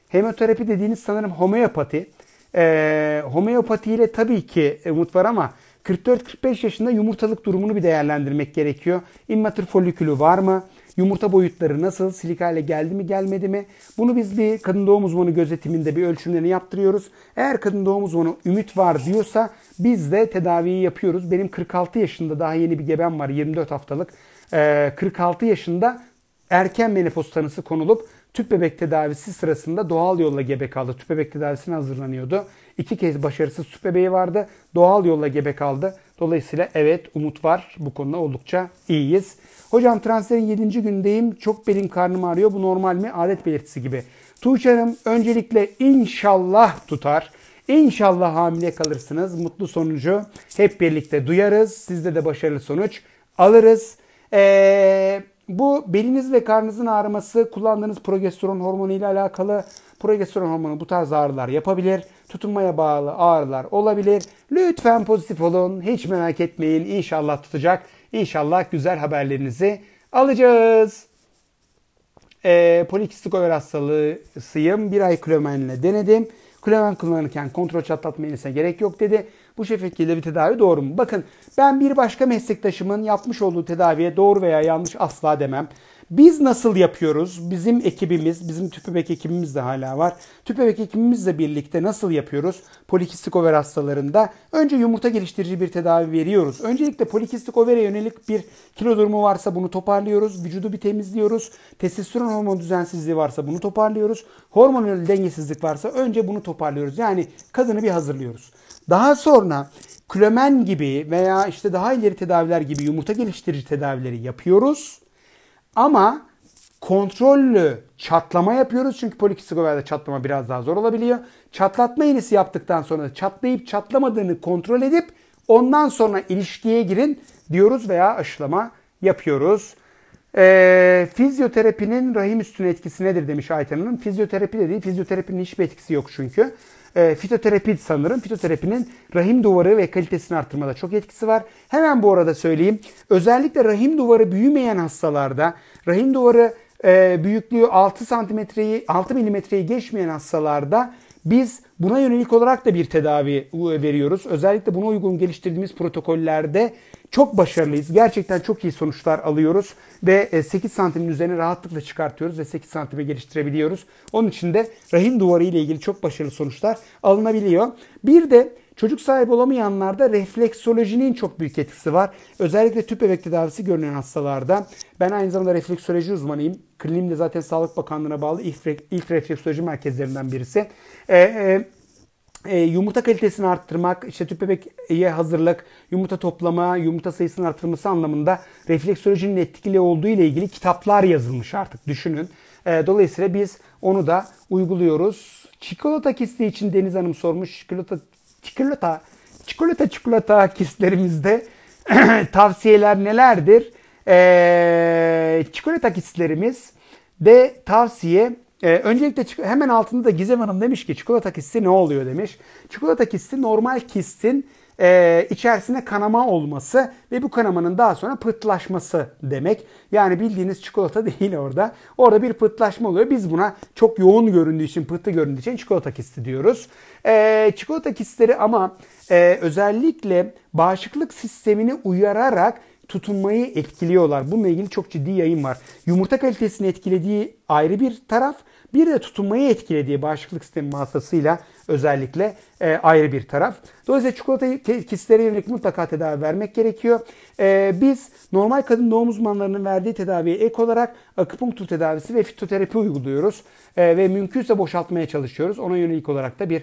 Hemoterapi dediğiniz sanırım homeopati. Ee, homeopati ile tabii ki umut var ama 44-45 yaşında yumurtalık durumunu bir değerlendirmek gerekiyor. İmmatür folikülü var mı? Yumurta boyutları nasıl? Silikayla geldi mi gelmedi mi? Bunu biz bir kadın doğum uzmanı gözetiminde bir ölçümlerini yaptırıyoruz. Eğer kadın doğum uzmanı ümit var diyorsa biz de tedaviyi yapıyoruz. Benim 46 yaşında daha yeni bir gebem var 24 haftalık. 46 yaşında erken menopoz tanısı konulup tüp bebek tedavisi sırasında doğal yolla gebe kaldı. Tüp bebek tedavisine hazırlanıyordu. İki kez başarısız tüp bebeği vardı. Doğal yolla gebe kaldı. Dolayısıyla evet umut var. Bu konuda oldukça iyiyiz. Hocam transferin 7. gündeyim. Çok belim karnım ağrıyor. Bu normal mi? Adet belirtisi gibi. Tuğçe Hanım öncelikle inşallah tutar. İnşallah hamile kalırsınız. Mutlu sonucu hep birlikte duyarız. Sizde de başarılı sonuç alırız. Ee, bu beliniz ve karnınızın ağrıması kullandığınız progesteron hormonu ile alakalı. Progesteron hormonu bu tarz ağrılar yapabilir. Tutunmaya bağlı ağrılar olabilir. Lütfen pozitif olun. Hiç merak etmeyin. İnşallah tutacak. İnşallah güzel haberlerinizi alacağız. E, polikistik over hastalığıyım. Bir ay klomenle denedim. Klomen kullanırken kontrol çatlatma iğnesine gerek yok dedi. Bu şekilde bir tedavi doğru mu? Bakın ben bir başka meslektaşımın yapmış olduğu tedaviye doğru veya yanlış asla demem. Biz nasıl yapıyoruz? Bizim ekibimiz, bizim tüpebek ekibimiz de hala var. Tüpebek ekibimizle birlikte nasıl yapıyoruz? Polikistik over hastalarında önce yumurta geliştirici bir tedavi veriyoruz. Öncelikle polikistik overe yönelik bir kilo durumu varsa bunu toparlıyoruz. Vücudu bir temizliyoruz. Testosteron hormon düzensizliği varsa bunu toparlıyoruz. Hormonal dengesizlik varsa önce bunu toparlıyoruz. Yani kadını bir hazırlıyoruz. Daha sonra klomen gibi veya işte daha ileri tedaviler gibi yumurta geliştirici tedavileri yapıyoruz. Ama kontrollü çatlama yapıyoruz. Çünkü polikistik overde çatlama biraz daha zor olabiliyor. Çatlatma iğnesi yaptıktan sonra çatlayıp çatlamadığını kontrol edip ondan sonra ilişkiye girin diyoruz veya aşılama yapıyoruz. E, fizyoterapinin rahim üstüne etkisi nedir demiş Ayten Hanım. Fizyoterapi de değil. Fizyoterapinin hiçbir etkisi yok çünkü. E, fitoterapi sanırım. Fitoterapinin rahim duvarı ve kalitesini arttırmada çok etkisi var. Hemen bu arada söyleyeyim. Özellikle rahim duvarı büyümeyen hastalarda, rahim duvarı e, büyüklüğü 6 santimetreyi 6 milimetreyi geçmeyen hastalarda biz buna yönelik olarak da bir tedavi veriyoruz. Özellikle buna uygun geliştirdiğimiz protokollerde çok başarılıyız. Gerçekten çok iyi sonuçlar alıyoruz ve 8 e, santimin üzerine rahatlıkla çıkartıyoruz ve 8 santime geliştirebiliyoruz. Onun için de rahim duvarı ile ilgili çok başarılı sonuçlar alınabiliyor. Bir de Çocuk sahibi olamayanlarda refleksolojinin çok büyük etkisi var. Özellikle tüp bebek tedavisi görünen hastalarda. Ben aynı zamanda refleksoloji uzmanıyım. Kliniğim de zaten Sağlık Bakanlığı'na bağlı ilk, refleksoloji merkezlerinden birisi. Ee, e, yumurta kalitesini arttırmak, işte tüp bebeğe hazırlık, yumurta toplama, yumurta sayısının arttırması anlamında refleksolojinin etkili olduğu ile ilgili kitaplar yazılmış artık düşünün. E, dolayısıyla biz onu da uyguluyoruz. Çikolata kisti için Deniz Hanım sormuş. Çikolata, çikolata, çikolata, çikolata kistlerimizde *clears throat* tavsiyeler nelerdir? E, çikolata kistlerimiz de tavsiye ee, öncelikle hemen altında da Gizem Hanım demiş ki çikolata kisti ne oluyor demiş. Çikolata kisti normal kistin e, içerisine kanama olması ve bu kanamanın daha sonra pıhtılaşması demek. Yani bildiğiniz çikolata *laughs* değil orada. Orada bir pıhtılaşma oluyor. Biz buna çok yoğun göründüğü için, pıhtı göründüğü için çikolata kisti diyoruz. E, çikolata kistleri ama e, özellikle bağışıklık sistemini uyararak tutunmayı etkiliyorlar. Bununla ilgili çok ciddi yayın var. Yumurta kalitesini etkilediği ayrı bir taraf. Bir de tutunmayı etkilediği bağışıklık sistemi hastasıyla özellikle e, ayrı bir taraf. Dolayısıyla çikolata kistlere yönelik mutlaka tedavi vermek gerekiyor. E, biz normal kadın doğum uzmanlarının verdiği tedaviye ek olarak akupunktur tedavisi ve fitoterapi uyguluyoruz. E, ve mümkünse boşaltmaya çalışıyoruz. Ona yönelik olarak da bir